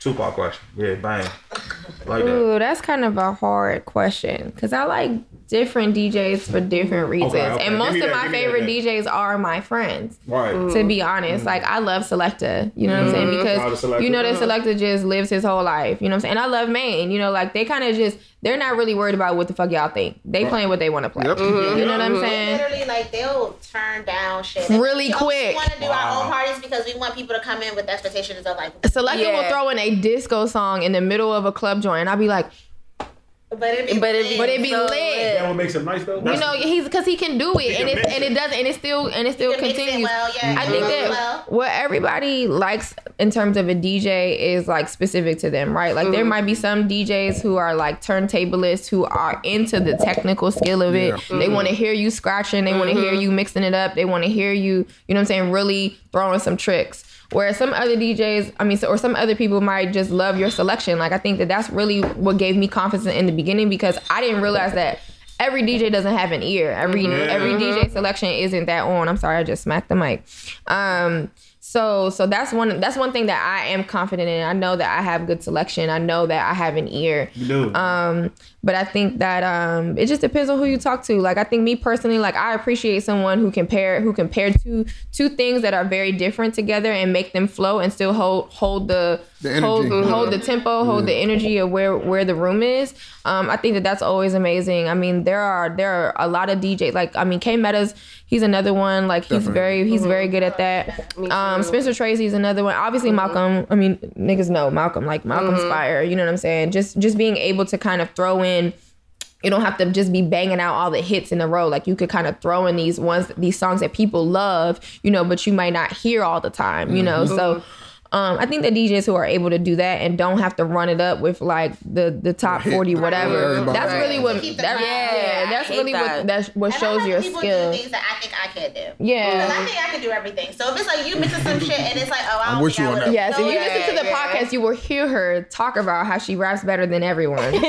Tupac question. Yeah, bang. Like that. Ooh, that's kind of a hard question because I like different DJs for different reasons, okay. and most of that, my give that favorite. DJs are my friends. Right. to be honest. Mm-hmm. Like I love Selecta, you know what I'm saying? Shout out to Because Selecta. you know that Selecta just lives his whole life, you know what I'm saying? And I love Maine, you know, like they kind of just they're not really worried about what the fuck y'all think. They playing what they want to play. Yep. Mm-hmm. You know what I'm mm-hmm. They saying? literally like they'll turn down shit Really oh, we quick. want to do Wow. our own parties because we want people to come in with expectations of like, Selecta Yeah. will throw in a disco song in the middle of a club joint, and I'd be like, but it be But it be- but it be So lit. lit. that what makes him nice though You know, he's because he can do it, and it and it. it doesn't, and it still and it still can mix it continues. well, yeah, I think that well. what everybody likes in terms of a DJ is like specific to them, right? Like there Mm-hmm. might be some DJs who are like turntablists who are into the technical skill of it. Mm-hmm. They want to hear you scratching, they want to hear you mixing it up, they want to hear you, you know what I'm saying, really throwing some tricks. Whereas some other DJs, I mean, so, or some other people might just love your selection. Like I think that that's really what gave me confidence in the beginning because I didn't realize that every DJ doesn't have an ear. Every every DJ selection isn't that on. I'm sorry, I just smacked the mic. Um, so so that's one that's one thing that I am confident in. I know that I have good selection. I know that I have an ear. You do. Um, but I think that um, it just depends on who you talk to. Like I think me personally, like I appreciate someone who can pair who can pair two two things that are very different together and make them flow and still hold hold the, The hold Mhm. hold the tempo, hold the energy of where where the room is. Um, I think that that's always amazing. I mean, there are there are a lot of DJs. Like I mean, K Metas, he's another one. Like he's Definitely. very he's very mm-hmm. good at that. Um, Spencer Tracy's another one. Obviously mm-hmm. Malcolm. I mean, niggas know Malcolm. Like Malcolm's mm-hmm. fire. You know what I'm saying? Just just being able to kind of throw in you don't have to just be banging out all the hits in a row. Like you could kind of throw in these ones, these songs that people love, you know, but you might not hear all the time, you know. So um, I think the DJs who are able to do that and don't have to run it up with like the the top hit. forty whatever. Everybody. That's really what that, vibe. yeah, that's really that. what that's what And shows like your skill. do things that I think I can't do. Yeah. Because I think I can do everything. So if it's like you missing some shit and it's like, oh, I I'm don't with you on would've- that. Yes, if you Yeah, listen to the yeah. podcast, you will hear her talk about how she raps better than everyone.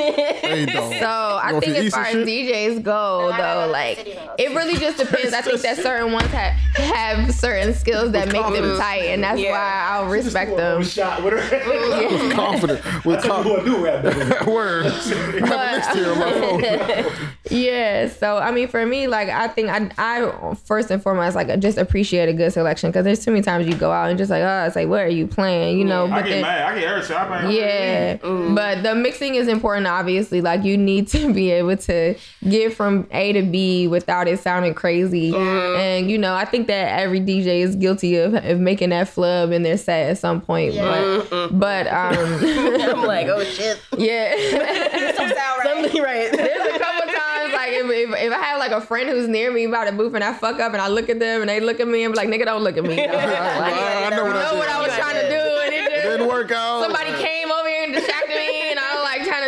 So I think as far as Easter DJs go, I though, like it really just depends. I think that certain ones have have certain skills that make them tight, and that's why I'll risk respect them. Shot with her. With confident. With confident. do rap better. Word. I have a mixed here on my phone. Yeah, so I mean, for me, like I think I, I first and foremost like just appreciate a good selection because there's too many times you go out and just like, oh, it's like, where are you playing? You know, I but get then, mad. I get irritated. I'm like, yeah, mm. but the mixing is important. Obviously, like you need to be able to get from A to B without it sounding crazy. Mm. And you know, I think that every DJ is guilty of, of making that flub in their set at some point. But but um, I'm like, oh shit. yeah. Don't sound right. Something right. There's a couple times like if, if, if I have like a friend who's near me about to move and I fuck up and I look at them and they look at me and be like, nigga, don't look at me. dog." Like, I know what I know what I was trying to do and it just Didn't work out. somebody came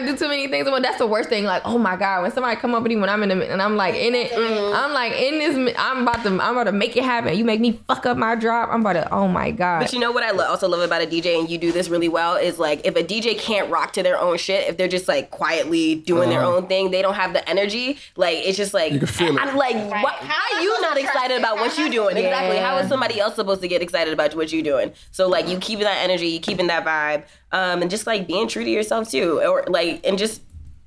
was like trying to do too many things. Well, that's the worst thing. Like, oh my god, when somebody come up with you when I'm in the and I'm like in it, I'm like in this. I'm about to I'm about to make it happen. You make me fuck up my drop. I'm about to. Oh my god. But you know what I lo- also love about a DJ, and you do this really well, is like if a DJ can't rock to their own shit, if they're just like quietly doing their own thing, they don't have the energy. Like it's just like Uh-huh. You can feel it. I'm like, what, how are you not excited about what you're doing? Exactly. How is somebody else supposed to get excited about what you're doing? So like you keeping that energy, you keeping that vibe, um, and just like being true to yourself too, or like and just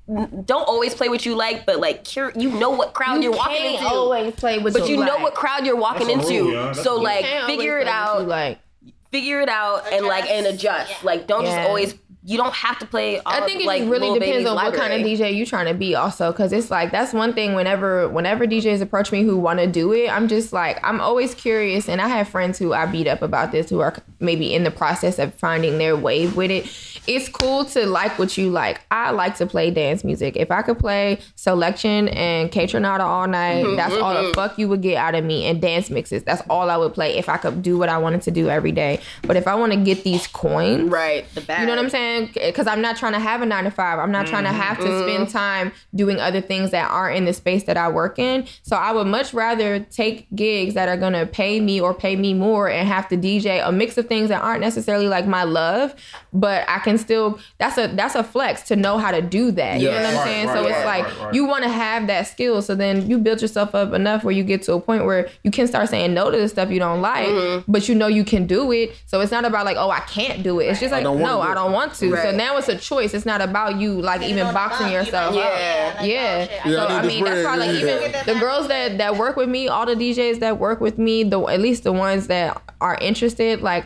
don't always play what you like, but like cure, you know what crowd you are walking can't into. always play with but you know like. what crowd you're walking That's into. rule, yeah. So like Can't figure it play what you out Like figure it out and like and adjust. Yeah. Like don't just always. You don't have to play. All I think it like, really depends on what kind of. DJ you trying to be, also, because it's like that's one thing. Whenever whenever DJs approach me who want to do it, I'm just like I'm always curious, and I have friends who I beat up about this who are maybe in the process of finding their wave with it. It's cool to like what you like. I like to play dance music. If I could play selection and Kaytranada all night, mm-hmm. that's all the mm-hmm. fuck you would get out of me. And dance mixes, that's all I would play if I could do what I wanted to do every day. But if I want to get these coins, Right. The bag. you know what I'm saying? Because eh, I'm not trying to have a nine to five. I'm not trying to have to spend time doing other things that aren't in the space that I work in. So I would much rather take gigs that are gonna pay me or pay me more and have to DJ a mix of things that aren't necessarily like my love, but I can still. That's a that's a flex to know how to do that. You know what I'm Right, saying? right, so it's right, like right, right. you want to have that skill. So then you build yourself up enough where you get to a point where you can start saying no to the stuff you don't like, but you know you can do it. So it's not about like, oh, I can't do it. It's just like, don't no, I don't want to. So now it's a choice. It's not about you like even don't boxing love, you yourself don't up. love, yeah, like, Yeah. oh, So I I mean, that's why like even the girls that that work with me, all the DJs that work with me, the at least the ones that are interested, like.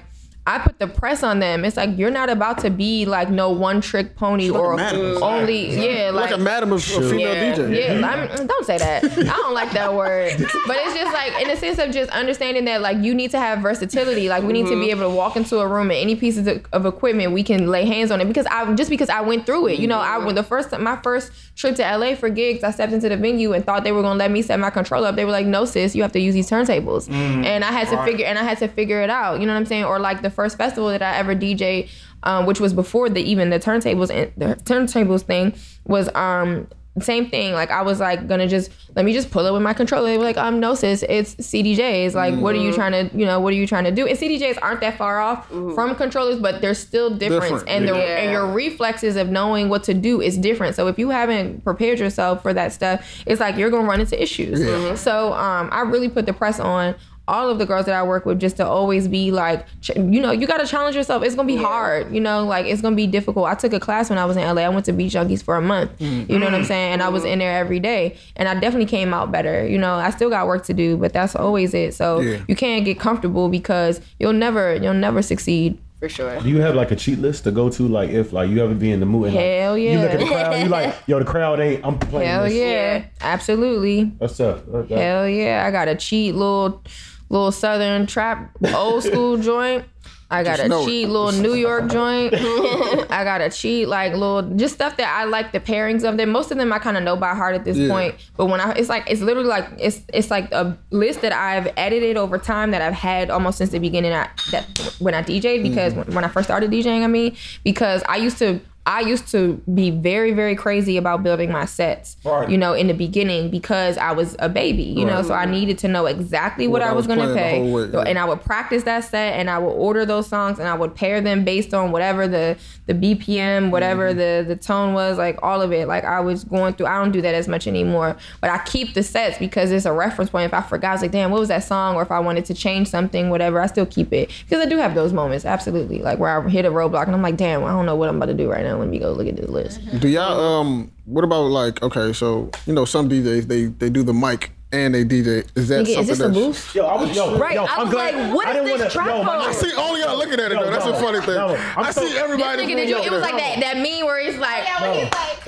I put the press on them. It's like you're not about to be like no one trick pony like or only yeah like, like a madam of a female Yeah. DJ. yeah, I'm, mm, don't say that. I don't like that word. But it's just like in the sense of just understanding that like you need to have versatility. Like we need to be mm-hmm. able to walk into a room and any pieces of, of equipment we can lay hands on it because I just because I went through it. You know, I mm-hmm. when the first my first trip to LA for gigs, I stepped into the venue and thought they were gonna let me set my control up. They were like, "No, sis, you have to use these turntables," mm, and I had to right. figure and I had to figure it out. You know what I'm saying? Or like the first festival that I ever DJ, um, which was before the even the turntables and the turntables thing was um same thing. Like I was like gonna just let me just pull it with my controller. They were like, um, no sis, it's CDJs. Like, what are you trying to, you know, what are you trying to do? And CDJs aren't that far off from controllers, but there's still difference. Different, And the and your reflexes of knowing what to do is different. So if you haven't prepared yourself for that stuff, it's like you're gonna run into issues. So um, I really put the press on all of the girls that I work with just to always be like, ch- you know, you got to challenge yourself. It's gonna be hard, you know, like it's gonna be difficult. I took a class when I was in LA. I went to Beat Junkies for a month. Mm-hmm. You know what I'm saying? And I was mm-hmm. in there every day, and I definitely came out better. You know, I still got work to do, but that's always it. So Yeah. you can't get comfortable because you'll never, you'll never succeed. for sure. Do you have like a cheat list to go to, like if like you ever be in the mood? And, like, Hell You look at the crowd, you like, yo, the crowd ain't. I'm playing Hell this. yeah, absolutely. That's tough. Okay. Hell yeah, I got a cheat little little southern trap old school joint. I got Just a it. cheat little New York joint. I got a cheat like little just stuff that I like the pairings of them. Most of them I kind of know by heart at this Yeah. point. But when I it's like it's literally like it's it's like a list that I've edited over time that I've had almost since the beginning. I, that when I DJ'd because mm-hmm. when, when I first started DJing, I mean because I used to I used to be very, very crazy about building my sets, Right. you know, in the beginning because I was a baby, you know, so I needed to know exactly what, What I was was going to pay. way, yeah. And I would practice that set and I would order those songs and I would pair them based on whatever the, the BPM, whatever the, the tone was, like all of it. Like I was going through, I don't do that as much anymore, but I keep the sets because it's a reference point. If I forgot, I was like, damn, what was that song? Or if I wanted to change something, whatever, I still keep it because I do have those moments, absolutely. Like where I hit a roadblock and I'm like, damn, I don't know what I'm about to do right now. Let me go look at the list. Do y'all um? What about like okay? So you know some DJs they they do the mic and they DJ. Is that Nigga, something is this a that's? boost? Yo, I was yo, Right, yo, I I'm was glad- like, what I is didn't this wanna- yo. I see all y'all looking at it Yo, though. That's no, a funny thing. no, I'm I so- see everybody. This nigga, did you? It was like that that meme where it's like, Yeah, when he's like,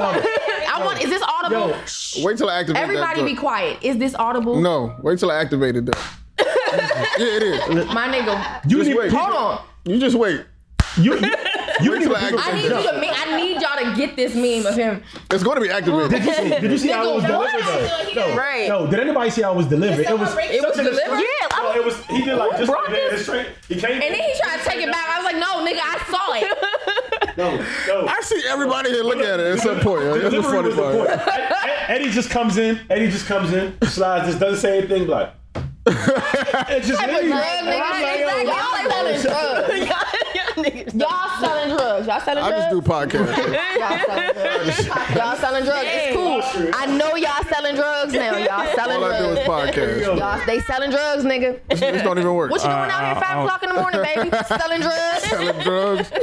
I want. Is this audible? Yo, Wait till I activate it. Everybody that. be quiet. Is this audible? No, wait till I activated that. yeah, it is. My nigga. you Just need, wait. Hold on. You just wait. You, you, you need to I Google I need you to me, I need y'all to get this meme of him. It's going to be activated. Did you see? Did you see how it was delivered what? though? No, Right. No, did anybody see how it was delivered? It was. someone It was such delivered? Yeah, I No, it was. He did like just like that. Straight. He came. And then he tried to take it back. I was like, no, nigga, I saw it. No, no. I see everybody here look at it at some point. yo. The That's the funny was the part. point. Ed- Ed- Eddie just comes in. Eddie just comes in, slides, just doesn't say anything. Like, it just Type of leaves. drug, And nigga. I'm like, yo, Y'all selling drugs. Y'all selling drugs. Y'all selling I drugs. just do podcasts. Y'all selling drugs. y'all selling drugs. It's cool. I know y'all selling drugs now. Y'all selling All I do is drugs. podcasts. Y'all, they selling drugs, nigga. This don't even work. What you doing out here uh, five uh, o'clock in the morning, baby? Selling drugs. Selling drugs.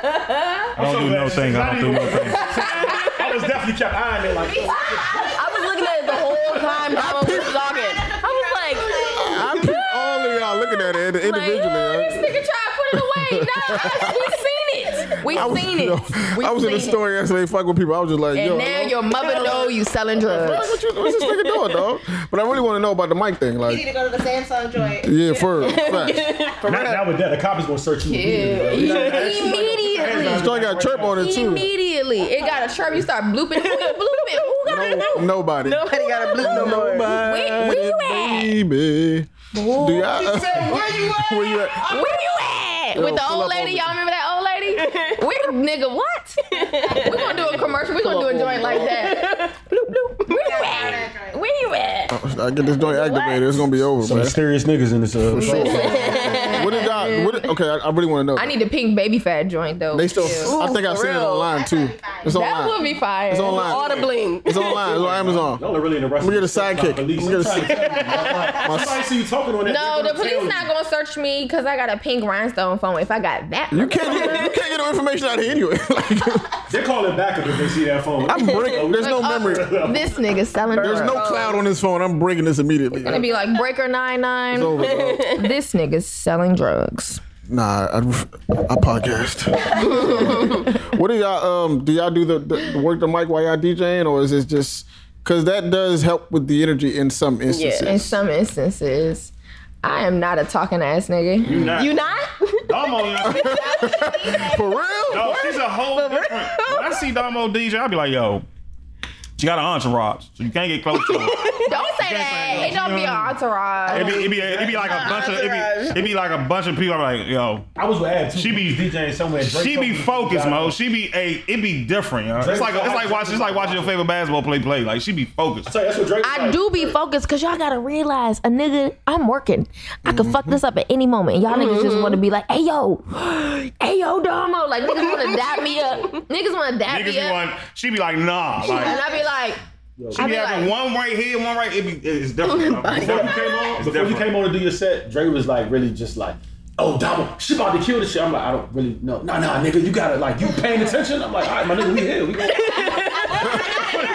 I don't do no thing. I don't do no thing. I was definitely kept eyeing it like. I was looking at it the whole time Donald away. Nah, we seen it. We I was, seen yo, it. We I was in the seen store yesterday fucking with people. I was just like, yo. And yo. now your mother know you selling drugs. what you, what's this nigga doing, dog? But I really want to know about the mic thing. Like, you need to go to the Samsung joint. yeah, for facts. Not, not with that. The cop is gonna search you. immediately, bro. Immediately. This joint got chirp on it too. Immediately. It got a chirp. You start blooping. Who you blooping? Who got it? No, nobody. nobody got a blue no more. Nobody, Where- where you at? baby. Do y'all? Where you at? Where you at? Where you at? With the old lady? Y'all remember that old lady? Where, nigga, what? we gonna do a commercial. we gonna do a joint like that. Bloop, bloop. Where you at? Where you at? I get this joint activated. It's gonna be over, Some man. mysterious niggas in this. Uh, show. What did y'all? What, okay, I, I really want to know. I need a pink baby fat joint though. They still. Ew. I think I've for seen it online too. It's that online. would be fire. It's online. Audibling. It's online. It's on Amazon. Y'all are really in the rest. Let me get a sidekick. Let me get a Somebody see you talking on that. No, the police not gonna search me because I got a pink rhinestone phone. If I got that, You can't. You, you can't get no information out of here anyway. Like, They're calling backup if they see that phone. I'm breaking. There's no Uh, memory. this nigga selling There's drugs. no cloud on this phone. I'm breaking this immediately. It's gonna be like breaker nine It's nine. over. This nigga's selling drugs. Nah, I, I podcast. what do y'all um? Do y'all do the, the work the mic while y'all DJing, or is it just because that does help with the energy in some instances? In some instances, I am not a talking ass nigga. You not? You not? Damo, For real? no, she's a whole different. When I see Damo DJ, I'll be like, yo, she got an entourage, so you can't get close to her. Don't say that. It don't be an entourage. It be, it be, it be like a bunch of, it be, it be like a bunch of people. I'm like, yo, I was with Ab too. She be- DJing somewhere. Drake she be focused, mo. She be a, it be different, yo. It's like, it's like watching, it's like watching your favorite basketball play play. Like she be focused. So that's what I like. do be focused because y'all gotta realize a nigga, I'm working. I could fuck mm-hmm. this up at any moment. Y'all niggas just mm-hmm. wanna be like, hey yo, hey yo, Domo. Like niggas wanna dap me up. Niggas wanna dap Niggas me be up. one, she be like, nah, And. I be like, She I be be having like- one right here, one right. It be, it's different. Oh before you came on, It's before you came on to do your set, Dre was like really just like, "Oh, Damo, she about to kill this shit." I'm like, I don't really know. Nah, nah, nigga, you gotta like, you paying attention? I'm like, all right, my nigga, we here. We gonna,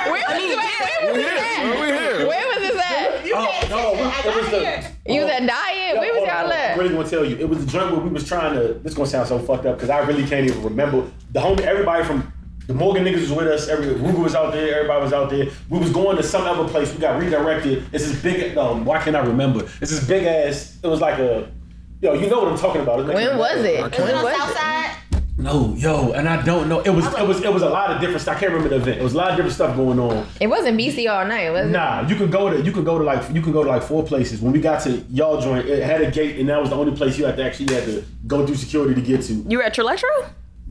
where was this at? Where was this at? Here. Where was this at? oh, no, we- it was the. You was at diet? Where was Hold y'all hold on. I'm really gonna tell you, it was the joint where we was trying to. This gonna sound so fucked up because I really can't even remember. The homie, everybody from the Morgan niggas was with us. Every Ruger was out there. Everybody was out there. We was going to some other place. We got redirected. It's this big. Um, why can't I remember? It's this big ass. It was like a. Yo, you know what I'm talking about. When was it? Was it When on was? Southside? No, yo, and I don't know. It was it was it was a lot of different stuff. I can't remember the event. It was a lot of different stuff going on. It wasn't BC all night, was it? Nah, you could go to you could go to like you could go to like four places. When we got to y'all joint, it had a gate, and that was the only place you had to actually had to go through security to get to. You were at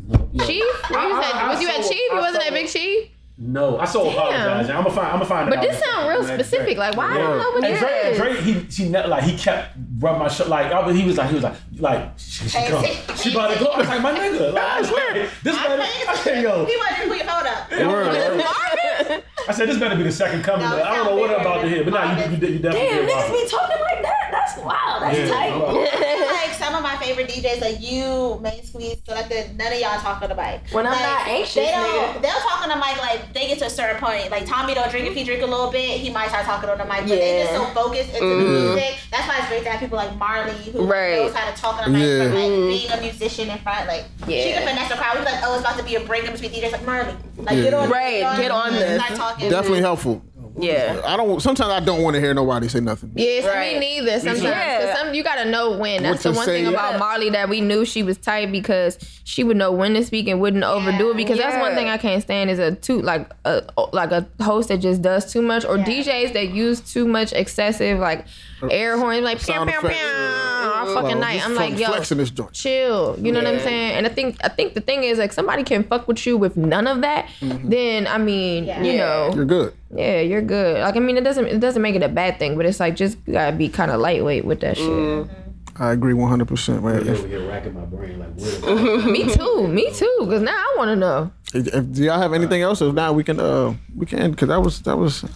Trelectro? Chief? Where you I- at? I- Was you I at Chief? You wasn't saw- at Big Chief? No, I so apologize. I'm gonna find. I'm gonna find But this sound real specific. Like, why I don't know what And this Drake, is. Drake, he, she ne- like he kept rubbing my shoulder. Like I was, he was like, he was like, like she, she Hey, come, see- she about to go. I was like, my nigga, like I swear, this better. I said, yo, He wanted to put your phone up. Word. I said this better be the second coming. No, I don't know what I'm about to hear, but now you, you, you definitely Damn, did niggas rock be it. talking like that. That's wild. That's Yeah, tight. I'm like some of my favorite DJs, like you, Main Squeeze, Selecta, none of y'all talk on the mic. When I'm like, not anxious, they don't. nigga. They'll talk on the mic like they get to a certain point. Like Tommy don't drink if he drink a little bit, he might start talking on the mic. But they just so focused into mm-hmm. the music. That's why it's great to have people like Marley who Right. knows how to talk on the mic, Yeah. but like being a musician in front, like she Yeah. can finesse the crowd. We're like, oh, it's about to be a break in between DJs. Like Marley, like Yeah. get on, Right, get on and this. Start talking. Definitely helpful. Yeah. I don't. Sometimes I don't want to hear nobody say nothing. Yes, Right. me neither. Sometimes, Yeah. 'Cause some you gotta know when. That's What the one say. thing about Yeah. Marley that we knew she was tight because she would know when to speak and wouldn't overdo it. Because that's one thing I can't stand is a too like a like a host that just does too much or DJs that use too much excessive like air horns like pew Sound pew pew all Well, fucking night. I'm like yo. flexing this joint. Chill, you know what I'm saying, and I think I think the thing is like somebody can fuck with you with none of that, then I mean, Yeah. you Yeah. know, You're good. yeah, you're good. Like I mean, it doesn't it doesn't make it a bad thing, but it's like just gotta be kind of lightweight with that shit. I agree 100, percent man. I'm If, over racking my brain like, what? me too, me too. Cause now I want to know. if, do y'all have anything else? If not, we can. Uh, we can because that was that was uh,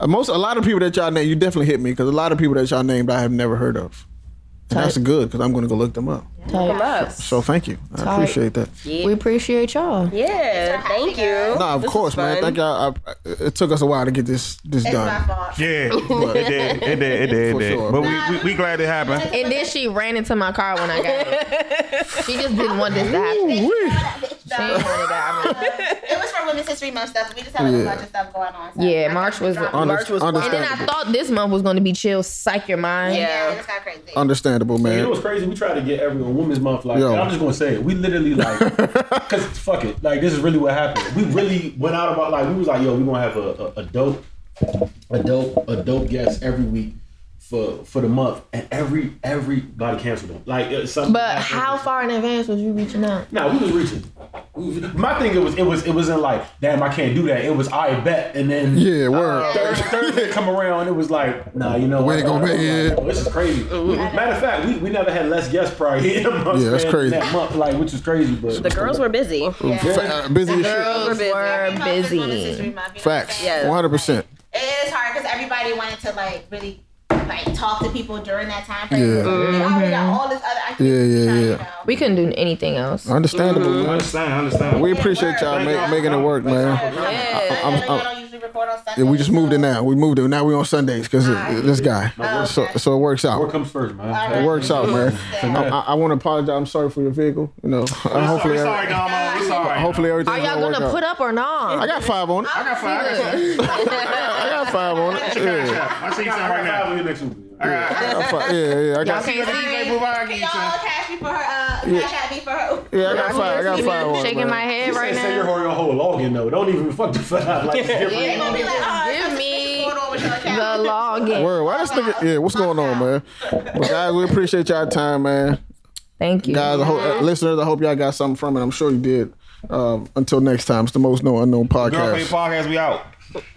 Uh, most. A lot of people that y'all named, you definitely hit me because a lot of people that y'all named, I have never heard of. And that's good because I'm going to go look them up. Come up. So thank you. I Tight. appreciate that. We appreciate y'all. Yeah. Thank you. No, of This course, man. Thank y'all. I, it took us a while to get this this It's my done. fault. Yeah, it did, it did, it did, it For did. sure. But we, we we glad it happened. And then she ran into my car when I got it. She just didn't want this to happen. She Woo-wee. didn't want it to happen. it was for Women's History Month stuff. We just had like, a bunch of stuff going on. So Yeah, I March was- dropped Under- it. March was And then I thought this month was going to be chill, psych your mind. Yeah. Yeah, it's got crazy. Understandable, You know man. what's crazy? We try to get everyone Women's Month. Like, I'm just gonna say it. We literally like, cause fuck it. Like, this is really what happened. We really went out about like we was like, yo, we gonna have a, a, a dope, a dope, a dope guest every week for for the month, and every everybody canceled them. Like, uh, something. But how far in advance was you reaching out? Nah, we was reaching. We was- My thing it was it was it wasn't like damn I can't do that. It was I bet and then Yeah, word. Thursday, Thursday come around, it was like, nah, you know We ain't gonna make it. Oh, this is crazy. Matter of fact, we, we never had less guests probably in a month Yeah, that's span crazy. That month, like, which is crazy, but The girls were busy. Fa- uh, busy as shit. Girls We're busy. were Every month is Women's History busy. Month, you know what I'm Facts. saying? Yeah. 100. percent It is hard because everybody wanted to like really like talk to people during that time frame. Yeah. We already got mm-hmm. all this other activities. Yeah, yeah, yeah. You know. We couldn't do anything else. Understandable, I man. understand, understand. We appreciate y'all ma- making it work, man. Yeah, Yeah. I'm, I'm- I'm, don't usually record on Sundays, Yeah, we just moved it now. We moved it. Now we on Sundays because this guy. So so it works out. what comes first, man? right. It works out, man. I, I, I want to apologize. I'm sorry for your vehicle. You know, uh, hopefully, we sorry, Damo. We sorry. hopefully Are everything's y'all gonna gonna out. put up or not? I got five on it. I got five. I got five. I got five on it. I see you I right got now. Five in next week. I got, I I got got five. Yeah, yeah. I Y'all got. can't see DJ me. Y'all cash me for her. Uh, cash at me for her. Yeah, I got five. I got five on it. shaking man. my head Say, right say your now. whole, your whole login though. Don't even fuck the five. Like, it's different. They gonna be like, oh, Give what's me going on with your account? the login. Word. Why this nigga? Yeah, what's going on, man? But guys, we appreciate y'all time, man. Thank you. Guys, I hope, uh, listeners, I hope y'all got something from it. I'm sure you did. Um, until next time, it's the most known unknown Girl podcast. Podcast, we out.